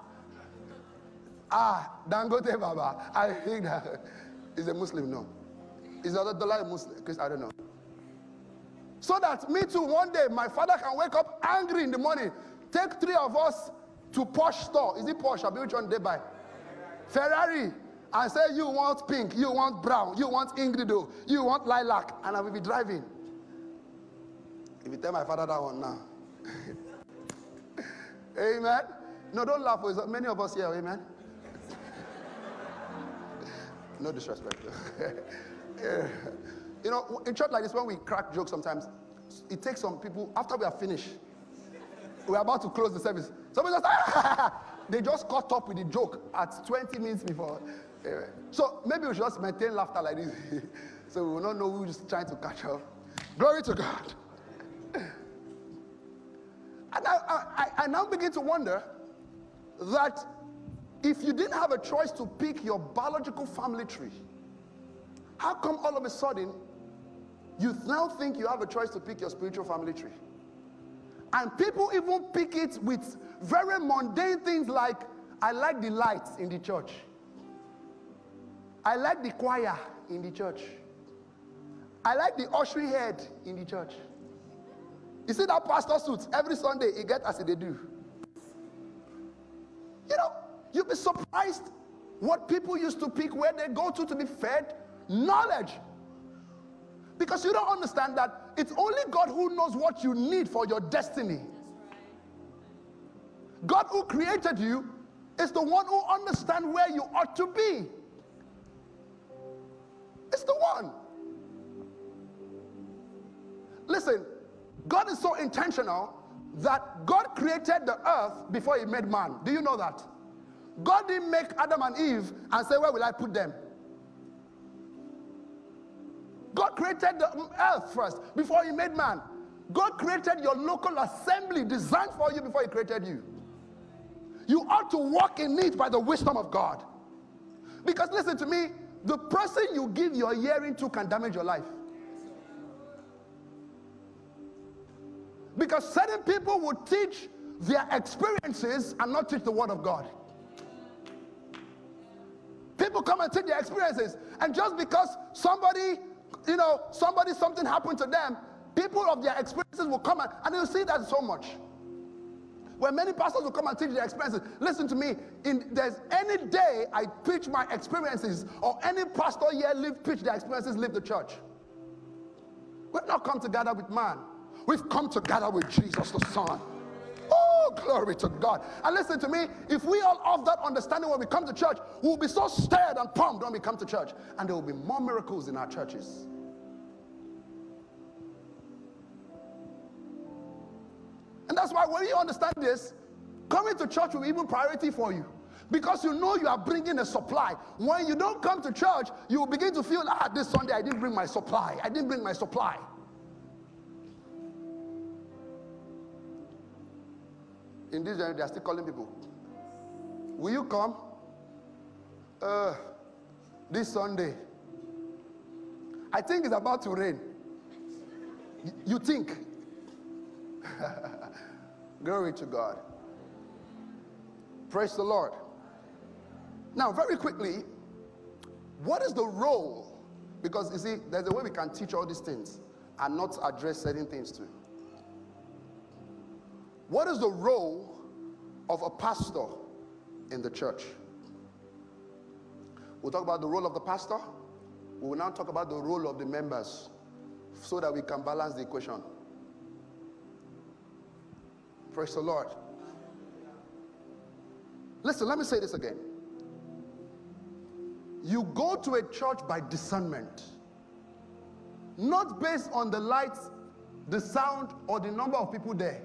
Ah, Dangote Baba. I think that is a Muslim. No. Is the dollar a Muslim? Because I don't know. So that me too, one day, my father can wake up angry in the morning, take three of us to Porsche store. Is it Porsche? I'll be which one they buy? Ferrari. And say, you want pink, you want brown, you want Ingrido, you want lilac, and I will be driving. If you tell my father that one now. amen. No, don't laugh. Many of us here. Amen. no disrespect. you know, in church like this, when we crack jokes sometimes, it takes some people, after we are finished, we're about to close the service. Somebody just, they just caught up with the joke at 20 minutes before. So maybe we should just maintain laughter like this. so we will not know who's trying to catch up. Glory to God. And I, I, I now begin to wonder that if you didn't have a choice to pick your biological family tree, how come all of a sudden you now think you have a choice to pick your spiritual family tree? And people even pick it with very mundane things like, I like the lights in the church. I like the choir in the church. I like the ushering head in the church. You see that pastor suit every Sunday he get as they do. You know, you'll be surprised what people used to pick where they go to to be fed knowledge. Because you don't understand that it's only God who knows what you need for your destiny. God who created you is the one who understands where you ought to be. It's the one. Listen, God is so intentional that God created the earth before He made man. Do you know that? God didn't make Adam and Eve and say, Where will I put them? God created the earth first before He made man. God created your local assembly designed for you before He created you. You ought to walk in it by the wisdom of God. Because listen to me, the person you give your hearing to can damage your life. Because certain people will teach their experiences and not teach the word of God. People come and teach their experiences, and just because somebody, you know, somebody, something happened to them, people of their experiences will come and, and you'll see that so much. When many pastors will come and teach their experiences, listen to me. In there's any day I preach my experiences, or any pastor here live preach their experiences, leave the church. We've not come together with man. We've come together with Jesus the Son. Oh, glory to God. And listen to me, if we all have that understanding when we come to church, we'll be so stirred and pumped when we come to church. And there will be more miracles in our churches. And that's why when you understand this, coming to church will be even priority for you. Because you know you are bringing a supply. When you don't come to church, you will begin to feel, ah, this Sunday I didn't bring my supply. I didn't bring my supply. In this generation, they are still calling people. Will you come? Uh, this Sunday. I think it's about to rain. you think? Glory to God. Praise the Lord. Now, very quickly, what is the role? Because you see, there's a way we can teach all these things and not address certain things too. What is the role of a pastor in the church? We'll talk about the role of the pastor. We will now talk about the role of the members so that we can balance the equation. Praise the Lord. Listen, let me say this again. You go to a church by discernment, not based on the lights, the sound, or the number of people there.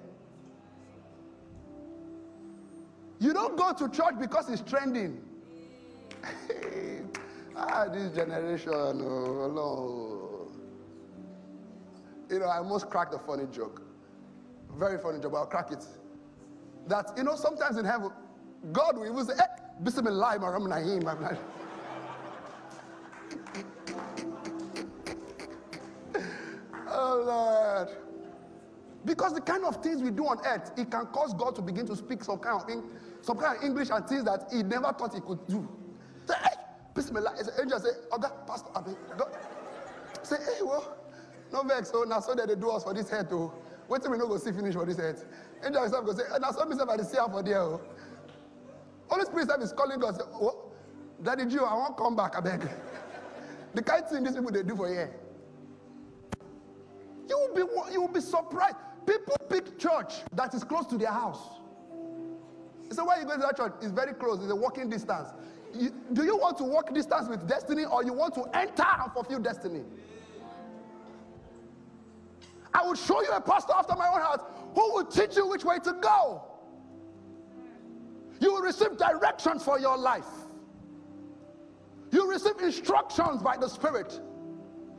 You don't go to church because it's trending. ah, this generation, oh, no. You know, I almost cracked a funny joke. Very funny joke, but I'll crack it. That, you know, sometimes in heaven, God will even say, eh, Bismillah, Maram Nahim. oh, Lord. Because the kind of things we do on earth, it can cause God to begin to speak some kind of thing some kind of English and things that he never thought he could do. Say, hey, Bismillah. The angel say, Okay, Pastor, I mean, go. Say, hey, well, no vex. Oh, so now so that they do us for this head too. Oh. Wait till we no go see finish for this head. Angel himself go say, eh, now so myself I see her for there. Oh. Holy Spirit is calling God. Say, oh, Daddy Jew, I won't come back, I beg. the kind thing these people they do for here. You will be, you will be surprised. People pick church that is close to their house. So where you go to that church? It's very close. It's a walking distance. You, do you want to walk distance with destiny or you want to enter and fulfill destiny? I will show you a pastor after my own heart who will teach you which way to go. You will receive directions for your life. You receive instructions by the Spirit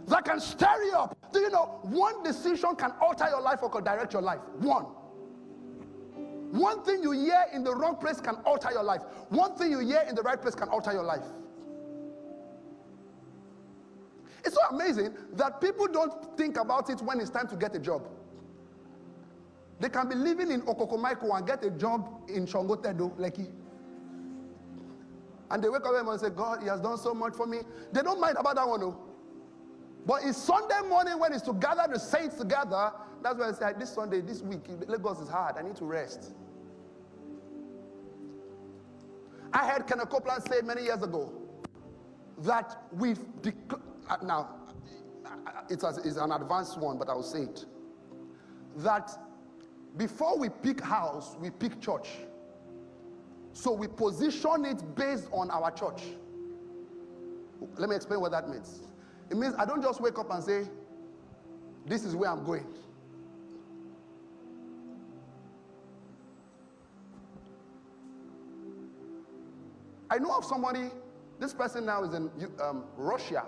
that can stir you up. Do you know one decision can alter your life or can direct your life? One. One thing you hear in the wrong place can alter your life. One thing you hear in the right place can alter your life. It's so amazing that people don't think about it when it's time to get a job. They can be living in Okokomaiko and get a job in Sangotedo, Lekki. And they wake up and say, God, He has done so much for me. They don't mind about that one, no. But it's Sunday morning when it's to gather the saints together. That's when I say, this Sunday, this week, Lagos is hard. I need to rest. I heard Kenneth Copeland say many years ago that we've declared uh, now, it's, it's an advanced one, but I'll say it. That before we pick house, we pick church. So we position it based on our church. Let me explain what that means. It means I don't just wake up and say, This is where I'm going. I know of somebody, this person now is in um, Russia.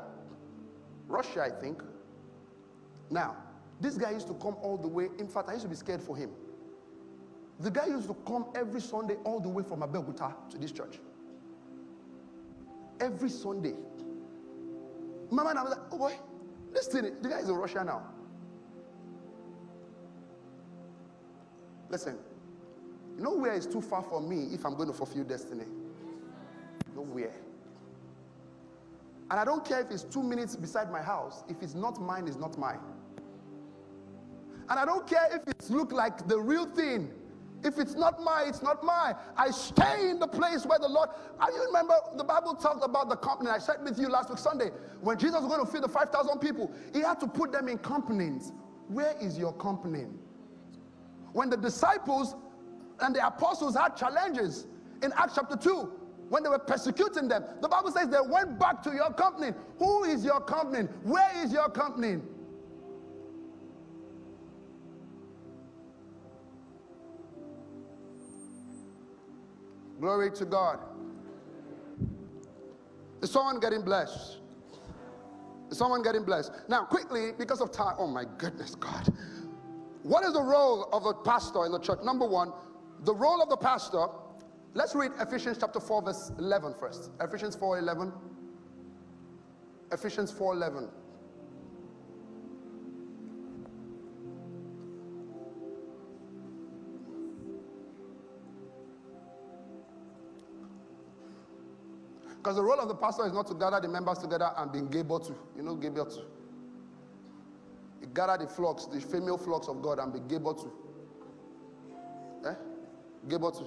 Russia, I think. Now, this guy used to come all the way. In fact, I used to be scared for him. The guy used to come every Sunday all the way from Abeokuta to this church. Every Sunday. Mama and I was like, oh boy, listen, the guy is in Russia now. Listen, nowhere is too far for me if I'm going to fulfill destiny. Nowhere. And I don't care if it's two minutes beside my house. If it's not mine, it's not mine. And I don't care if it's look like the real thing. If it's not mine, it's not mine. I stay in the place where the Lord. I you remember the Bible talked about the company. I shared with you last week Sunday when Jesus was going to feed the 5,000 people. He had to put them in companies. Where is your company? When the disciples and the apostles had challenges in Acts chapter 2, when they were persecuting them. The Bible says they went back to your company. Who is your company? Where is your company? Glory to God. Is someone getting blessed? Is someone getting blessed? Now, quickly, because of time, oh my goodness, God. What is the role of the pastor in the church? Number one, the role of the pastor Let's read Ephesians chapter 4, verse 11 first. Ephesians 4 11. Ephesians 4 11. Because the role of the pastor is not to gather the members together and being able to. You know, able to. You gather the flocks, the female flocks of God and be able to. Eh? Able to.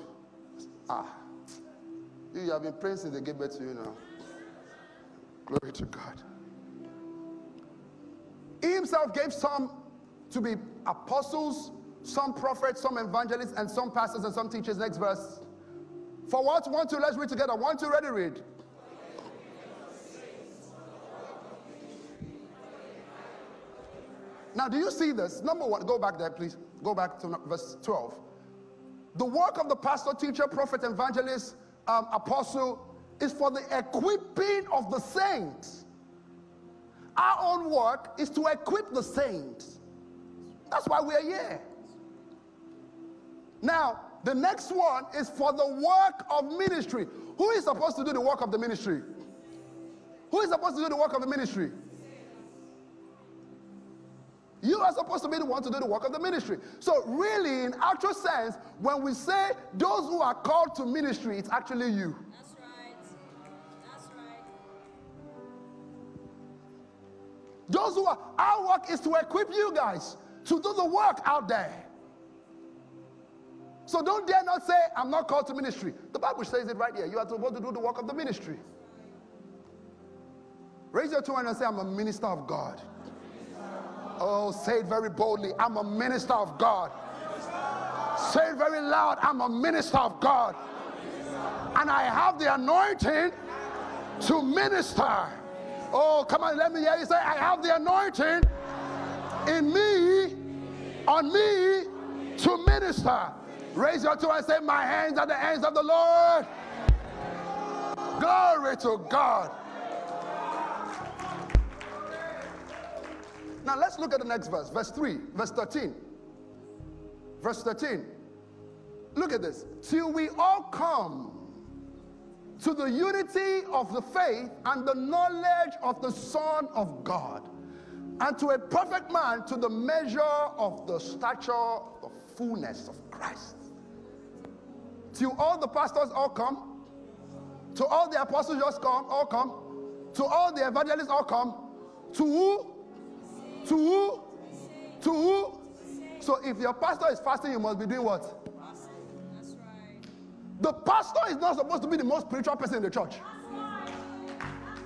Ah, you have been praying since they gave birth to you now. Glory to God. He himself gave some to be apostles, some prophets, some evangelists, and some pastors and some teachers. Next verse. For what? One, two, let's read together. One, two, ready, read. Now, do you see this? Number one, go back there, please. Go back to verse 12. The work of the pastor, teacher, prophet, evangelist, um, apostle is for the equipping of the saints. Our own work is to equip the saints. That's why we're here. Now, the next one is for the work of ministry. Who is supposed to do the work of the ministry? Who is supposed to do the work of the ministry? You are supposed to be the one to do the work of the ministry. So, really, in actual sense, when we say those who are called to ministry, it's actually you. That's right. That's right. Those who are, our work is to equip you guys to do the work out there. So don't dare not say, I'm not called to ministry. The Bible says it right here. You are supposed to do the work of the ministry. Raise your two hands and say, I'm a minister of God. Oh, say it very boldly. I'm a minister of God. Say it very loud. I'm a minister of God. And I have the anointing to minister. Oh, come on, let me hear you say, I have the anointing in me, on me, to minister. Raise your two and say, My hands are the hands of the Lord. Glory to God. Now let's look at the next verse, verse 3, verse 13. Verse 13. Look at this. Till we all come to the unity of the faith and the knowledge of the Son of God, and to a perfect man, to the measure of the stature, the fullness of Christ. Till all the pastors all come, to all the apostles just come, all come, to all the evangelists all come, to who? To who? To who? So if your pastor is fasting, you must be doing what? The pastor is not supposed to be the most spiritual person in the church.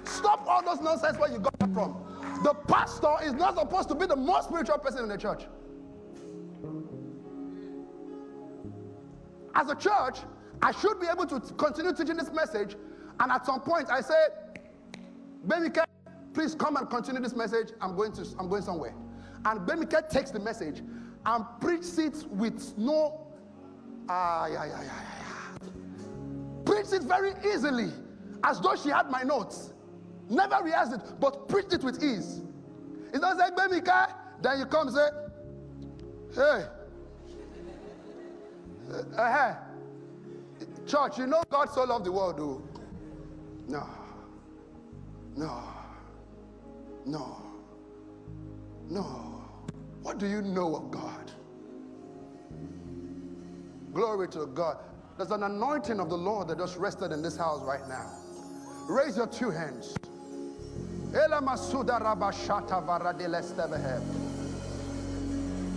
Stop all those nonsense where you got that from. The pastor is not supposed to be the most spiritual person in the church. As a church, I should be able to continue teaching this message. And at some point, I said, Bemike, please come and continue this message. I'm going to I'm going somewhere. And Bemike takes the message and preaches it with no ah yeah yeah yeah yeah. Preached it very easily, as though she had my notes. Never rehearsed it, but preached it with ease. It's not like Bemike, then you come say, hey. Uh, uh, Church, you know God so loved the world, though. No. No. No. No. What do you know of God? Glory to God. There's an anointing of the Lord that just rested in this house right now. Raise your two hands.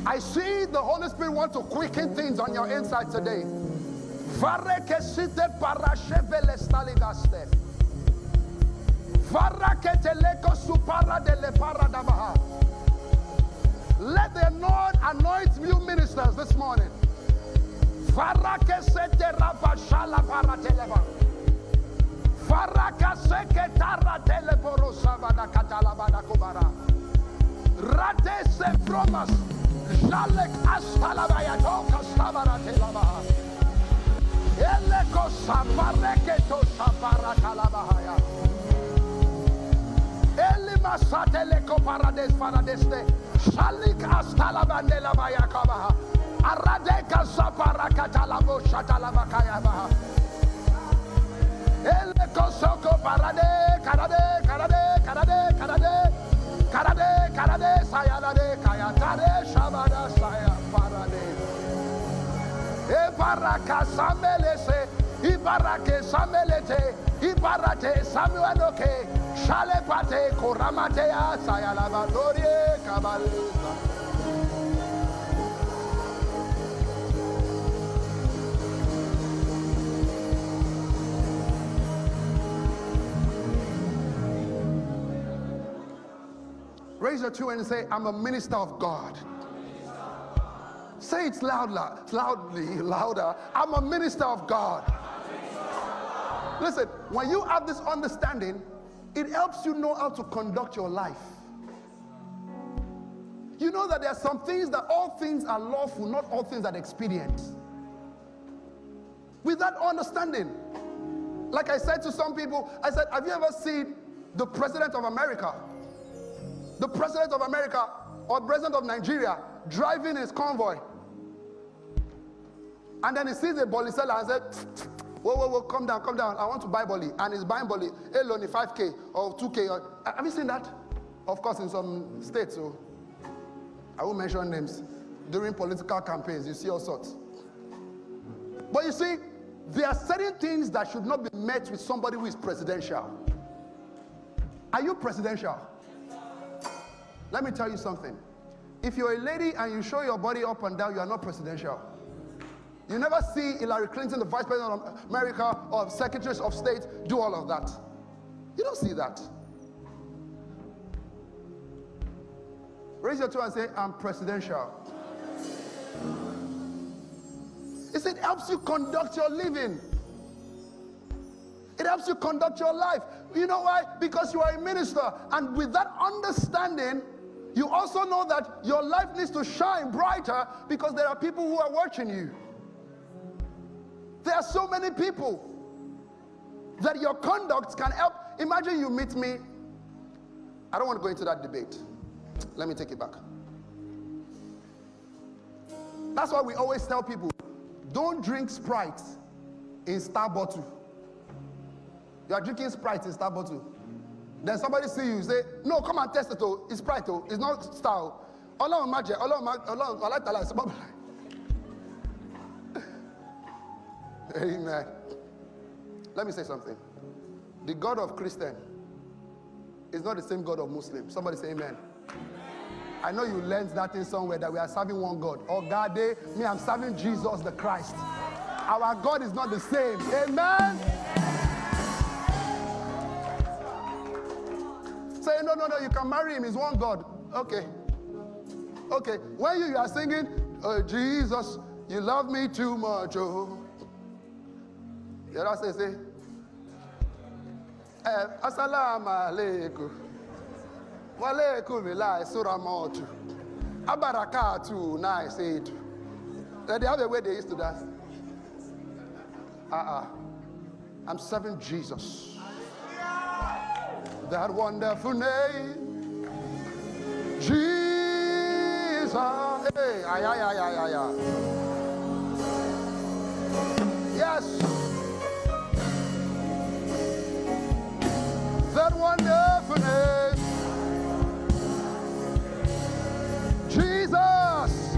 I see the Holy Spirit want to quicken things on your inside today. Let the Lord anoint you ministers this morning. Varakesete rabashala parateleba. Varakaseke taratele savada katalabada kubara. Rate se promas. Jalek astalabaya toka stabara telabaha. Eleko sapareke to sapara talabahaya. Elima sateleko parades paradeste. Shalik astalabandela bayakabaha. Aradeka sapara katalabo shatalabakaya baha. Eleko soko parade, karade, karade, karade, karade, karade, karade, sayalade, kayatare, shabada, saya, parade. Ebaraka samelese, ibarake samelete, ibarate samuanoke, shalepate, koramatea, sayalabadorie, kabaleza. Raise your two and say, I'm a minister of God. Say it loud, loud, loudly, louder. I'm a minister of God. Listen, when you have this understanding, it helps you know how to conduct your life. You know that there are some things that all things are lawful, not all things are expedient. With that understanding, like I said to some people, I said, Have you ever seen the president of America? The president of America or president of Nigeria driving his convoy. And then he sees a boli seller and said, Whoa, whoa, whoa, come down, come down. I want to buy boli. And he's buying boli. Only 5K or 2K. Or, uh, have you seen that? Of course, in some states. So I won't mention names. During political campaigns, you see all sorts. But you see, there are certain things that should not be met with somebody who is presidential. Are you presidential? Let me tell you something. If you're a lady and you show your body up and down, you are not presidential. You never see Hillary Clinton, the vice president of America, or secretaries of state do all of that. You don't see that. Raise your two and say, I'm presidential. It helps you conduct your living. It helps you conduct your life. You know why? Because you are a minister. And with that understanding, you also know that your life needs to shine brighter because there are people who are watching you. There are so many people that your conduct can help. Imagine you meet me. I don't want to go into that debate. Let me take it back. That's why we always tell people don't drink Sprite in star bottle. You are drinking Sprite in star bottle. Then somebody see you say, No, come and test it. Oh, it's Sprite. Oh, it's not star. Allah magic. Allah Allah Allah Allah Amen. Let me say something. The God of Christian is not the same God of Muslim. Somebody say amen. I know you learned that thing somewhere that we are serving one God. Oh God, they, me, I'm serving Jesus the Christ. Our God is not the same. Amen. Say, no, no, no, you can marry him. He's one God. Okay. Okay. When you, you are singing, oh, Jesus, you love me too much. Oh. You know what I say? Say, eh, Assalamu alaikum. Walaikum ilai suramotu. Abarakatu nice it. They have a way they used to dance. Uh-uh. I'm serving Jesus. That wonderful name. Jesus. Hey, ay, ay, ay, ay, ay. Yes. That wonderful name. Jesus.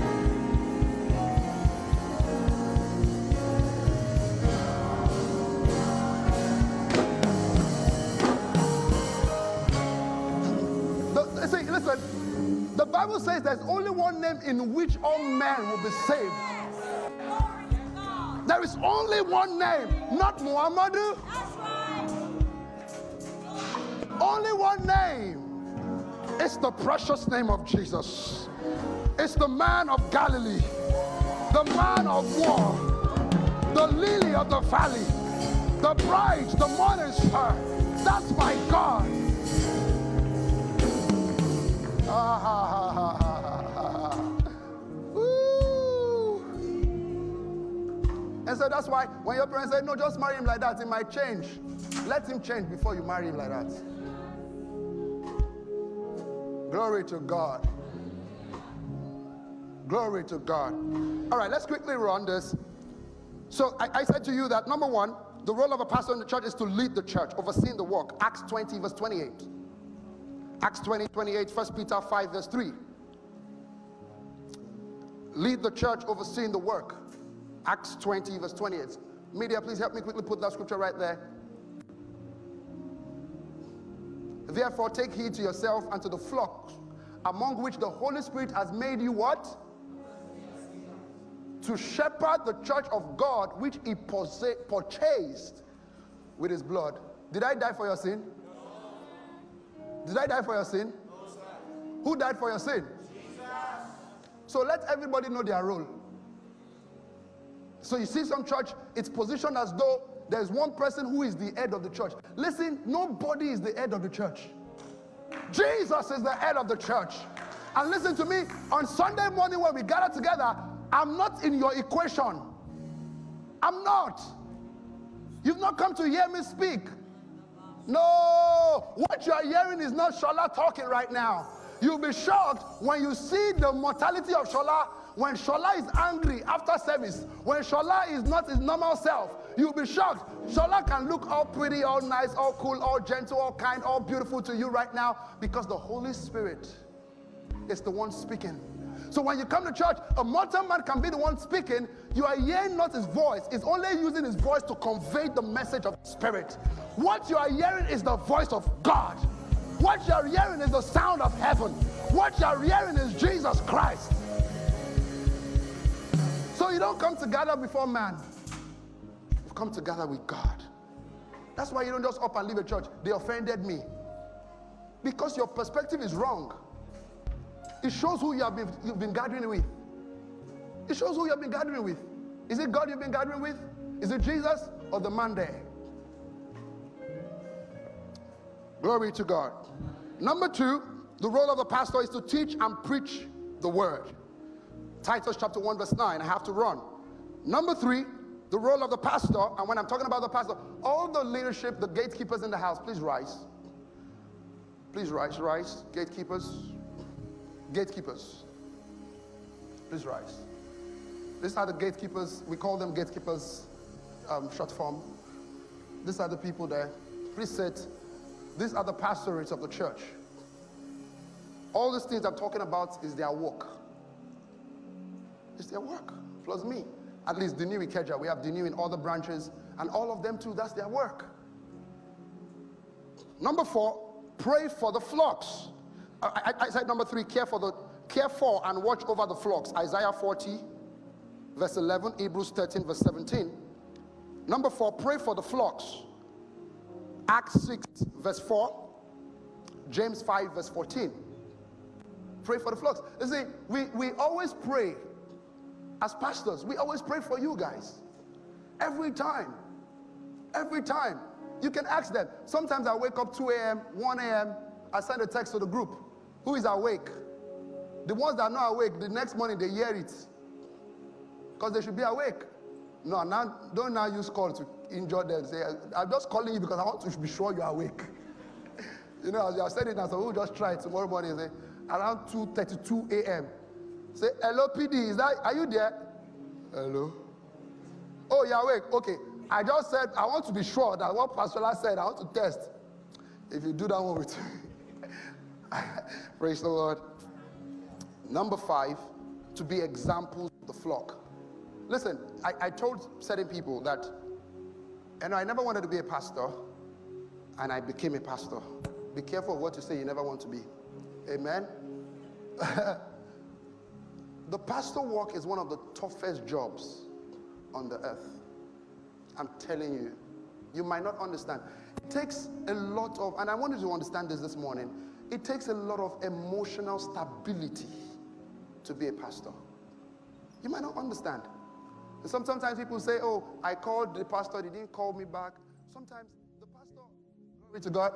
The- see, listen. The Bible says there's only one name in which all men will be saved. Glory to God. There is only one name, not Muhammadu. Only one name. It's the precious name of Jesus. It's the man of Galilee, the man of war, the lily of the valley, the bride, the morning star. That's my God. Ah, ha, ha, ha, ha. And so that's why when your parents say, no, just marry him like that, it might change. Let him change before you marry him like that. Glory to God. Glory to God. All right, let's quickly run this. So I, I said to you that number one, the role of a pastor in the church is to lead the church, overseeing the work. Acts 20, verse 28. Acts 20, 28, 1 Peter 5, verse 3. Lead the church, overseeing the work. Acts 20, verse 28. Media, please help me quickly put that scripture right there. Therefore, take heed to yourself and to the flock, among which the Holy Spirit has made you what? To shepherd the church of God, which he purchased with his blood. Did I die for your sin? Did I die for your sin? Who died for your sin? Jesus. So let everybody know their role. So you see some church, it's positioned as though there's one person who is the head of the church. Listen, nobody is the head of the church. Jesus is the head of the church. And listen to me, on Sunday morning when we gather together, I'm not in your equation. I'm not. You've not come to hear me speak. No, what you are hearing is not Shola talking right now. You'll be shocked when you see the mortality of Shola. When Shola is angry after service, when Shola is not his normal self, you'll be shocked. Shola can look all pretty, all nice, all cool, all gentle, all kind, all beautiful to you right now because the Holy Spirit is the one speaking. So when you come to church, a mortal man can be the one speaking. You are hearing not his voice, it's only using his voice to convey the message of the Spirit. What you are hearing is the voice of God. What you are hearing is the sound of heaven. What you are hearing is Jesus Christ. You don't come together before man, you've come together with God. That's why you don't just up and leave a church. They offended me. Because your perspective is wrong. It shows who you have been, you've been gathering with. It shows who you have been gathering with. Is it God you've been gathering with? Is it Jesus or the man there? Glory to God. Number two, the role of the pastor is to teach and preach the word. Titus chapter 1, verse 9. I have to run. Number three, the role of the pastor, and when I'm talking about the pastor, all the leadership, the gatekeepers in the house, please rise. Please rise, rise. Gatekeepers, gatekeepers. Please rise. These are the gatekeepers. We call them gatekeepers, um, short form. These are the people there. Please sit. These are the pastorates of the church. All these things I'm talking about is their work. It's their work, plus me. At least the new Ikeja, we have the new in other branches, and all of them too, that's their work. Number four, pray for the flocks. I, I, I said number three, care for the care for and watch over the flocks. Isaiah 40, verse 11, Hebrews 13, verse 17. Number four, pray for the flocks. Acts 6, verse 4, James 5, verse 14. Pray for the flocks. You see, we, we always pray as pastors, we always pray for you guys. Every time. Every time. You can ask them. Sometimes I wake up 2 a.m., 1 a.m., I send a text to the group. Who is awake? The ones that are not awake, the next morning they hear it. Because they should be awake. No, now don't now use call to injure them. Say, I'm just calling you because I want to be sure you're awake. you know, as you said it now, so we'll just try it tomorrow morning. Say, around 2:32 a.m. Say, hello, PD, is that, are you there? Hello. Oh, you're awake. Okay. I just said, I want to be sure that what Pastor said, I want to test. If you do that one with me. Praise the Lord. Number five, to be examples of the flock. Listen, I, I told certain people that, and I never wanted to be a pastor, and I became a pastor. Be careful of what you say you never want to be. Amen. The pastor work is one of the toughest jobs on the earth. I'm telling you. You might not understand. It takes a lot of, and I wanted to understand this this morning, it takes a lot of emotional stability to be a pastor. You might not understand. And sometimes people say, Oh, I called the pastor, he didn't call me back. Sometimes the pastor, glory to God,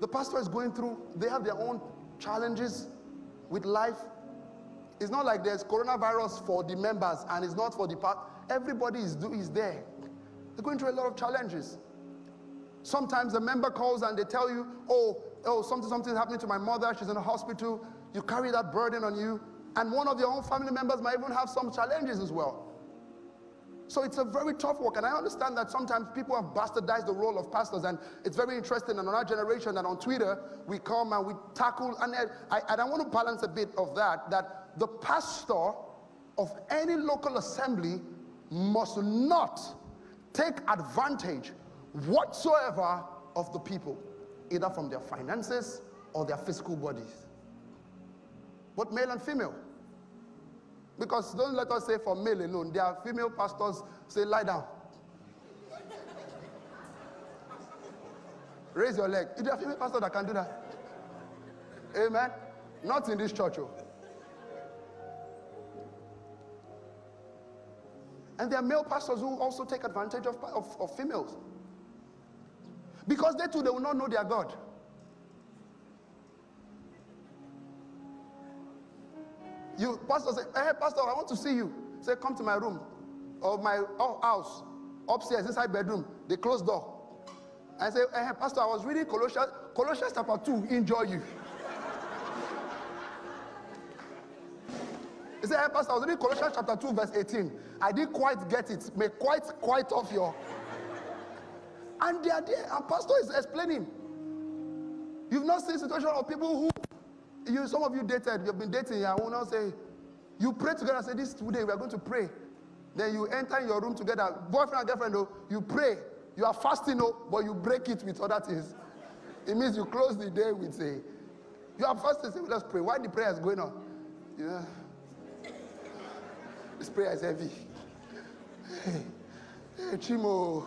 the pastor is going through, they have their own challenges with life. It's not like there's coronavirus for the members and it's not for the part. Everybody is, do, is there. They're going through a lot of challenges. Sometimes a member calls and they tell you, oh, oh, something, something's happening to my mother. She's in the hospital. You carry that burden on you. And one of your own family members might even have some challenges as well. So it's a very tough work. And I understand that sometimes people have bastardized the role of pastors. And it's very interesting in our generation that on Twitter, we come and we tackle. And I, and I want to balance a bit of that, that the pastor of any local assembly must not take advantage whatsoever of the people, either from their finances or their physical bodies. Both male and female. Because don't let us say for male alone. There are female pastors say, lie down. Raise your leg. Is there a female pastor that can do that? Amen. Not in this church. Oh. And there are male pastors who also take advantage of, of, of females. Because they too, they will not know their God. You, pastor, say, hey, pastor, I want to see you. Say, come to my room or my house upstairs, inside bedroom. The closed door. I say, hey, pastor, I was reading Colossians, Colossians chapter 2, enjoy you. He said, hey, Pastor, I was reading Colossians chapter 2, verse 18. I didn't quite get it. May quite, quite off your. And they are there, and Pastor is explaining. You've not seen situation of people who, you, some of you dated, you've been dating, I will not say, you pray together, say, this today we are going to pray. Then you enter in your room together, boyfriend and girlfriend, though, you pray. You are fasting, oh, but you break it with other things. It means you close the day with a, you are fasting, say, let's pray. Why the prayer is going on? Yeah. This prayer is heavy. Hey, hey, Chimo,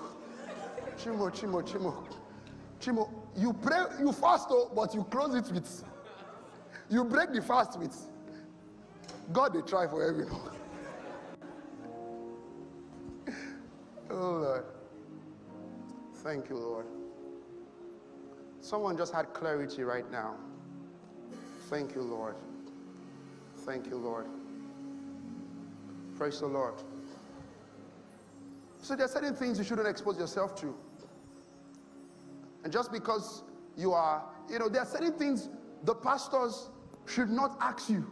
Chimo, Chimo, Chimo, Chimo. You pray, you fast, though, but you close it with you break the fast with God, they try for everyone. oh, Lord. Thank you, Lord. Someone just had clarity right now. Thank you, Lord. Thank you, Lord. Praise the Lord. So there are certain things you shouldn't expose yourself to. And just because you are, you know, there are certain things the pastors should not ask you.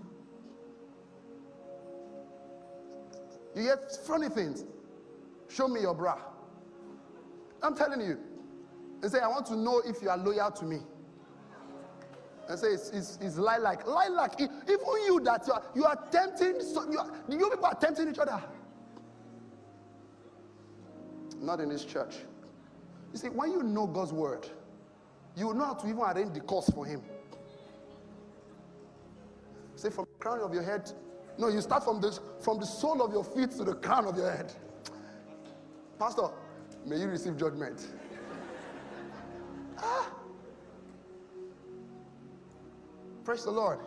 You get funny things. Show me your bra. I'm telling you. They say, I want to know if you are loyal to me. And say, it's, it's, it's lilac. Lilac, even you that you are, you are tempting, so you, are, you people are tempting each other. Not in this church. You see, when you know God's word, you will know how to even arrange the course for Him. Say, from the crown of your head, no, you start from the, from the sole of your feet to the crown of your head. Pastor, may you receive judgment. ah. Praise the Lord.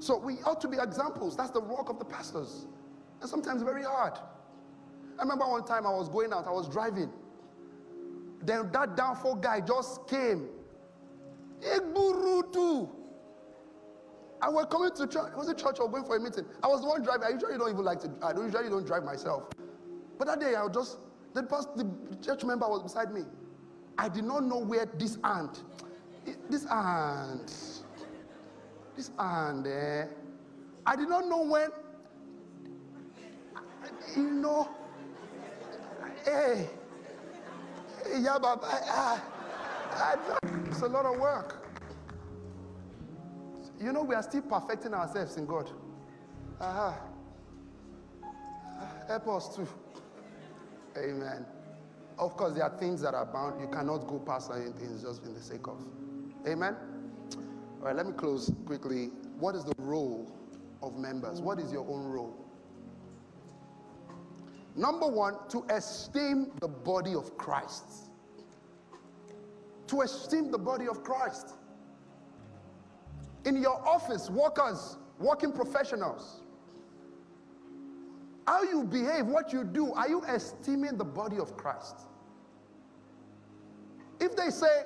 So we ought to be examples. That's the work of the pastors. And sometimes very hard. I remember one time I was going out, I was driving. Then that downfall guy just came. Igburutu. And we're coming to church. It was a church or going for a meeting? I was the one driving. I usually don't even like to. I don't usually don't drive myself. But that day I was just the, the church member was beside me. I did not know where this hand, this hand, this hand. Eh, I did not know when. You know. Hey. Yeah, but I, I, it's a lot of work. You know, we are still perfecting ourselves in God. Uh-huh. Help us too. Amen. Of course, there are things that are bound. You cannot go past things just in the sake of. Amen. All right, let me close quickly. What is the role of members? What is your own role? Number one, to esteem the body of Christ. To esteem the body of Christ. In your office, workers, working professionals, how you behave, what you do, are you esteeming the body of Christ? If they say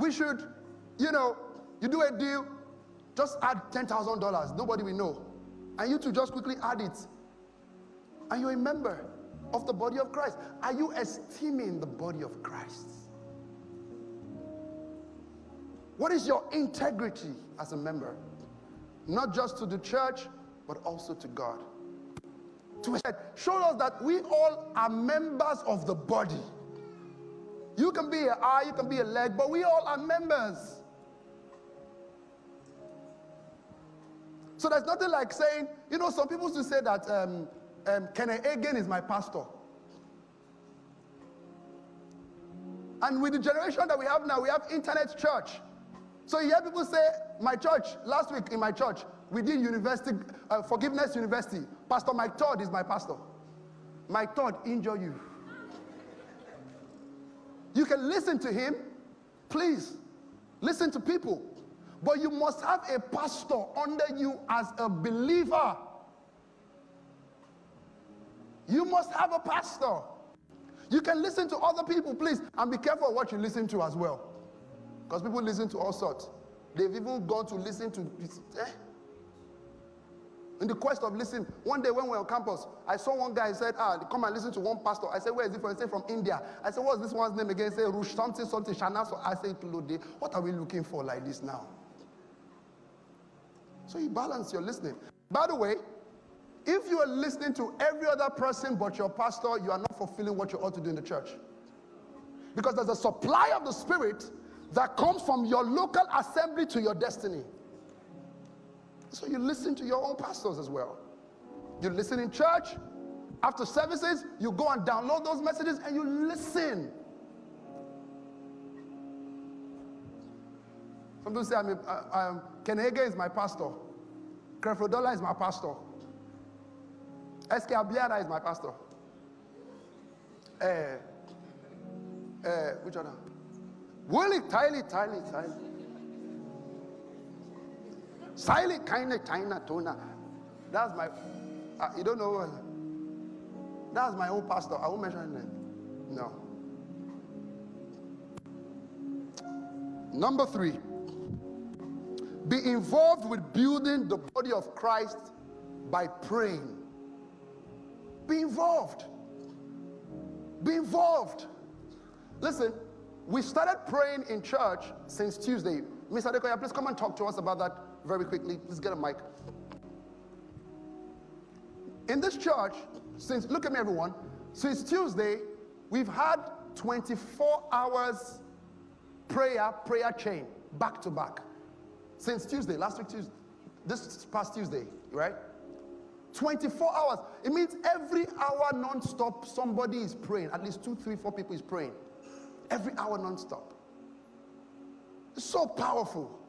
we should, you know, you do a deal, just add $10,000, nobody will know. And you to just quickly add it are you a member of the body of Christ? Are you esteeming the body of Christ? What is your integrity as a member? Not just to the church, but also to God. To show us that we all are members of the body. You can be an eye, you can be a leg, but we all are members. So there's nothing like saying, you know, some people used to say that um, um, Kenneth Hagin is my pastor. And with the generation that we have now, we have internet church. So you hear people say, my church, last week in my church, we did university, uh, forgiveness university. Pastor Mike Todd is my pastor. Mike Todd injure you. You can listen to him, please. Listen to people. But you must have a pastor under you as a believer. You must have a pastor. You can listen to other people, please, and be careful what you listen to as well. Because people listen to all sorts. They've even gone to listen to. Eh? In the quest of listening, one day when we were on campus, I saw one guy said, Ah, come and listen to one pastor. I said, Where is he from? He said, From India. I said, What's this one's name again? He said, Rush something, something, Shana. So I said, Lode, what are we looking for like this now? So you balance your listening. By the way, if you are listening to every other person but your pastor, you are not fulfilling what you ought to do in the church. Because there's a supply of the Spirit that comes from your local assembly to your destiny. So you listen to your own pastors as well. You listen in church. After services, you go and download those messages and you listen. Some people say, I'm, a, I'm Ken Hagin is my pastor. Creflo Dollar is my pastor. SK Abiara is my pastor. Uh, uh, which other? Willie, tiny, tiny, tiny. Silent, kind of, tiny, tuna. That's my, uh, you don't know. Uh, that's my own pastor. I won't mention his. No. Number three, be involved with building the body of Christ by praying. Be involved. Be involved. Listen, we started praying in church since Tuesday. Mr. Adekoya, please come and talk to us about that very quickly. Please get a mic. In this church, since, look at me, everyone, since Tuesday, we've had 24 hours prayer, prayer chain, back to back. Since Tuesday, last week Tuesday, this past Tuesday, right? 24 hours. It means every hour non-stop somebody is praying. At least two, three, four people is praying. Every hour non-stop. It's so powerful.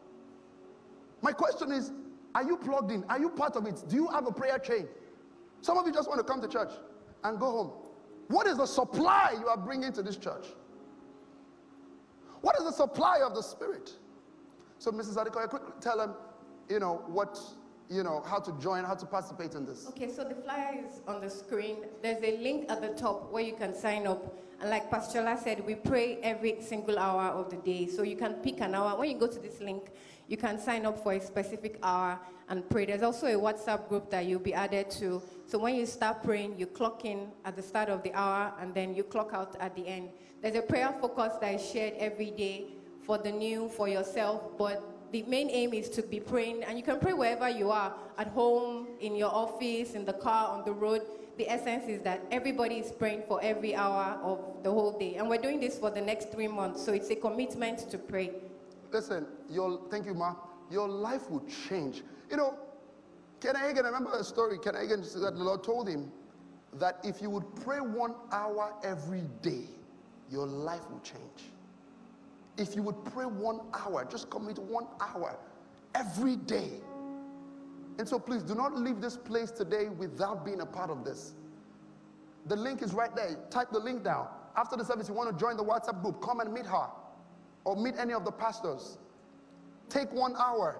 My question is, are you plugged in? Are you part of it? Do you have a prayer chain? Some of you just want to come to church and go home. What is the supply you are bringing to this church? What is the supply of the Spirit? So, Mrs. Adekoya, quickly tell them, you know, what, you know, how to join, how to participate in this. Okay, so the flyer is on the screen. There's a link at the top where you can sign up. And like Pastor Shola said, we pray every single hour of the day. So you can pick an hour. When you go to this link, you can sign up for a specific hour and pray. There's also a WhatsApp group that you'll be added to. So when you start praying, you clock in at the start of the hour and then you clock out at the end. There's a prayer focus that is shared every day for the new, for yourself, but the main aim is to be praying, and you can pray wherever you are at home, in your office, in the car, on the road. The essence is that everybody is praying for every hour of the whole day. And we're doing this for the next three months, so it's a commitment to pray. Listen, your, thank you, Ma. Your life will change. You know, Ken Hagin, I remember a story. Ken Hagin that the Lord told him that if you would pray one hour every day, your life will change. If you would pray one hour, just commit one hour every day. And so please do not leave this place today without being a part of this. The link is right there. Type the link down. After the service, you want to join the WhatsApp group, come and meet her or meet any of the pastors. Take one hour.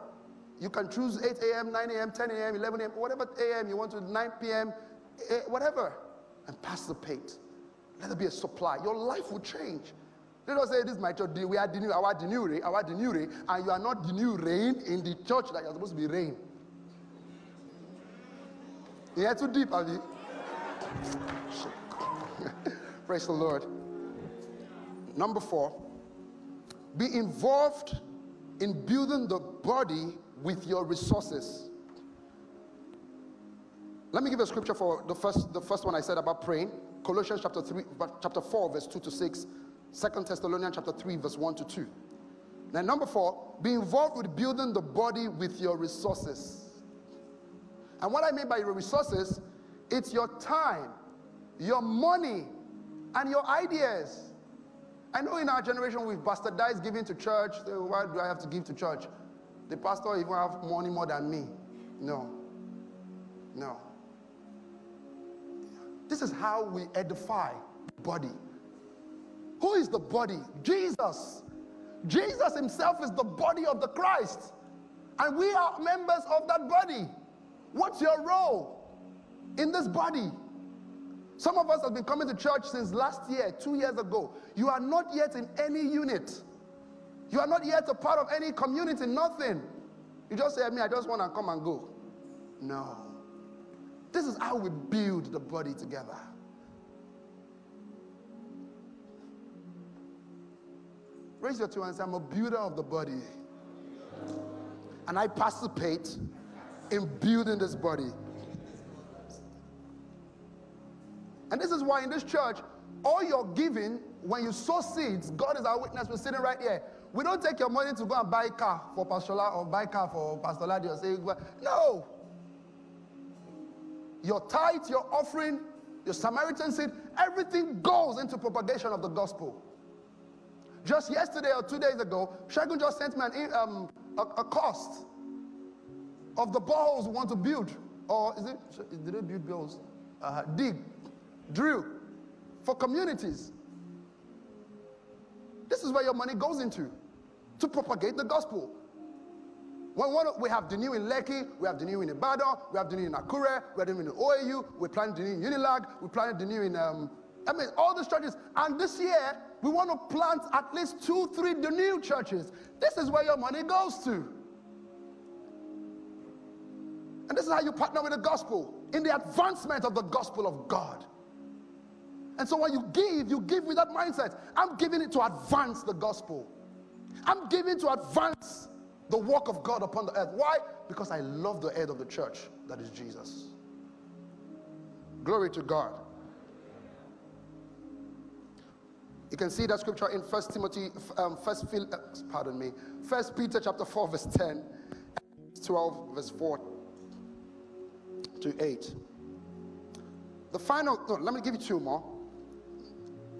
You can choose 8 a.m., 9 a.m., 10 a.m., 11 a.m., whatever a.m. you want to, 9 p.m., eh, whatever, and participate. Let there be a supply. Your life will change. Let us say, This is my church. We are the new, our the new, our the new, and you are not the new rain in the church that you're supposed to be rain. Yeah, too deep, Avi. Praise the Lord. Number four, be involved in building the body with your resources. Let me give a scripture for the first, the first one I said about praying. Colossians chapter 3, chapter 4, verse 2 to 6. Second Thessalonians chapter 3, verse 1 to 2. Now, number four, be involved with building the body with your resources. And what I mean by your resources, it's your time, your money, and your ideas. I know in our generation we've bastardized giving to church. Why do I have to give to church? The pastor even have money more than me. No. No. This is how we edify the body. Who is the body? Jesus. Jesus himself is the body of the Christ. And we are members of that body. What's your role in this body? Some of us have been coming to church since last year, two years ago. You are not yet in any unit. You are not yet a part of any community, nothing. You just say, I mean, I just want to come and go. No. This is how we build the body together. Raise your two hands. I'm a builder of the body. And I participate in building this body. And this is why in this church, all your giving, when you sow seeds, God is our witness. We're sitting right here. We don't take your money to go and buy a car for Pastor or buy a car for Pastor Ladi or say, no. Your tithe, your offering, your Samaritan seed, everything goes into propagation of the gospel. Just yesterday or two days ago, Shagun just sent me an, um, a, a, cost of the boreholes we want to build. Or is it, did they build bills? Uh, dig, drill for communities. This is where your money goes into to propagate the gospel. When we have the new in Lekki, we have the new in Ibadan, we have the new in Akure, we have the new in OAU, we're planning the new in Unilag, we're planning the new in, um, I mean, all the churches. And this year, we want to plant at least two, three the new churches. This is where your money goes to. And this is how you partner with the gospel in the advancement of the gospel of God. And so when you give, you give with that mindset. I'm giving it to advance the gospel. I'm giving to advance the work of God upon the earth. Why? Because I love the head of the church, that is Jesus. Glory to God. You can see that scripture in First Timothy, um, First, uh, pardon me, First Peter chapter four, verse ten, 12, verse four to eight. The final, no, let me give you two more.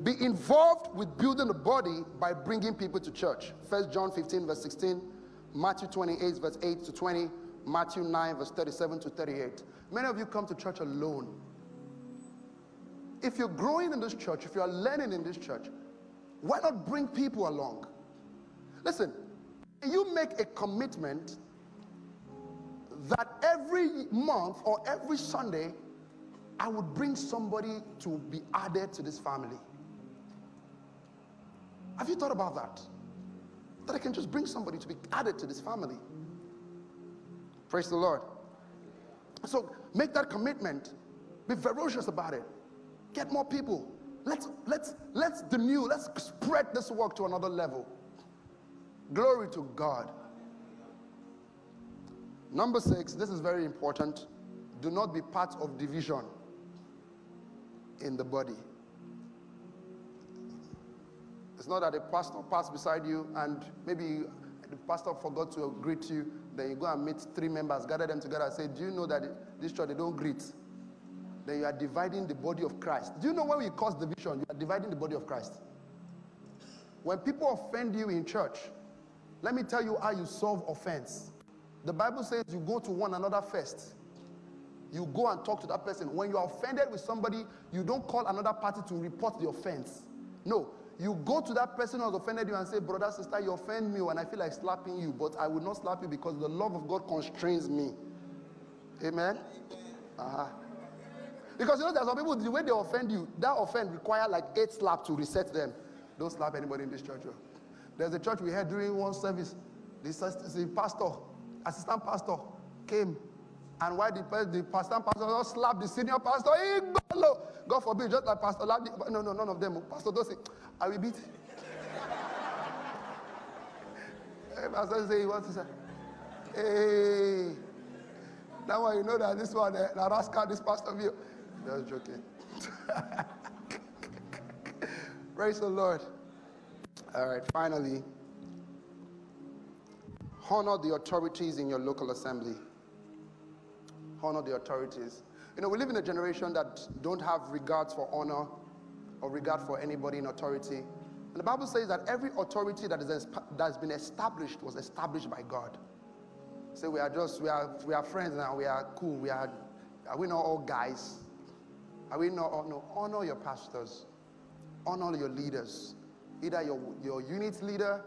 Be involved with building the body by bringing people to church. First John 15, verse 16, Matthew 28, verse 8 to 20, Matthew 9, verse 37 to 38. Many of you come to church alone. If you're growing in this church, if you are learning in this church, why not bring people along? Listen, you make a commitment that every month or every Sunday, I would bring somebody to be added to this family. Have you thought about that? That I can just bring somebody to be added to this family. Praise the Lord. So make that commitment. Be ferocious about it. Get more people. Let's let's let's the new, let's spread this work to another level. Glory to God. Number six, this is very important. Do not be part of division in the body. It's not that a pastor passed beside you and maybe the pastor forgot to greet you. Then you go and meet three members, gather them together and say, Do you know that this church they don't greet? Then you are dividing the body of Christ. Do you know when we cause division, you are dividing the body of Christ? When people offend you in church, let me tell you how you solve offense. The Bible says you go to one another first. You go and talk to that person. When you are offended with somebody, you don't call another party to report the offense. No, you go to that person who has offended you and say, Brother, sister, you offend me and I feel like slapping you, but I will not slap you because the love of God constrains me. Amen? Uh-huh. Because you know, there's some people, the way they offend you, that offense require like eight slaps to reset them. Don't slap anybody in this church. There's a church we had during one service. The pastor, assistant pastor, came and why the, the pastor pastor slapped the senior pastor? God forbid, just like Pastor No, no, none of them. Pastor say, I will beat. pastor say he wants to say, hey. Now you know that this one, uh, the rascal, this pastor view. Just joking. Praise the Lord. All right, finally, honor the authorities in your local assembly honor the authorities. You know, we live in a generation that don't have regards for honor or regard for anybody in authority. And the Bible says that every authority that, is, that has been established was established by God. Say we are just, we are, we are friends now, we are cool, we are, are we not all guys? Are we not all, no, honor your pastors, honor your leaders, either your, your unit leader,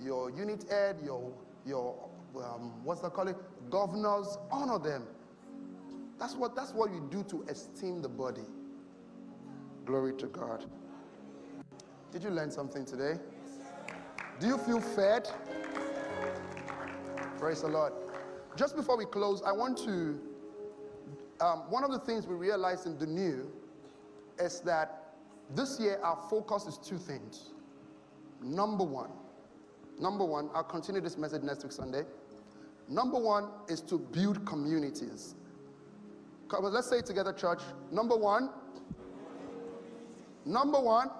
your unit head, your, your um, what's that called? Governors, honor them. That's what, that's what you do to esteem the body. Glory to God. Did you learn something today? Do you feel fed? Praise the Lord. Just before we close, I want to. Um, one of the things we realized in the new is that this year our focus is two things. Number one, number one, I'll continue this message next week, Sunday. Number one is to build communities. Let's say together, church. Number one. Number one.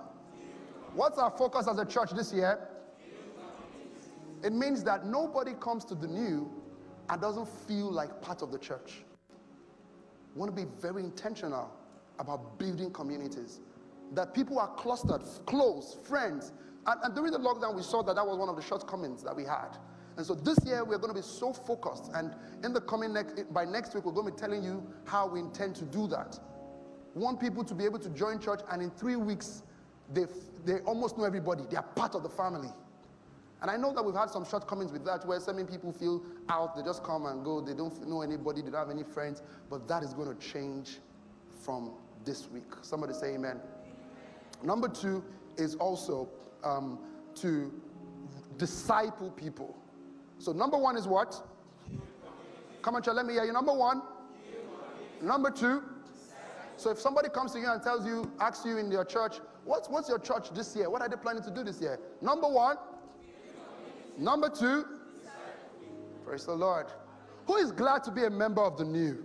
What's our focus as a church this year? It means that nobody comes to the new and doesn't feel like part of the church. We want to be very intentional about building communities. That people are clustered, close, friends. And, and during the lockdown, we saw that that was one of the shortcomings that we had. And so this year we're going to be so focused. And in the coming next, by next week, we're going to be telling you how we intend to do that. We want people to be able to join church and in three weeks they, they almost know everybody, they are part of the family. And I know that we've had some shortcomings with that where some people feel out, they just come and go, they don't know anybody, they don't have any friends, but that is going to change from this week. Somebody say amen. Number two is also um, to disciple people. So, number one is what? Come on, child, let me hear you. Number one. Number two. So, if somebody comes to you and tells you, asks you in your church, what's, what's your church this year? What are they planning to do this year? Number one. Number two. Praise the Lord. Who is glad to be a member of the new?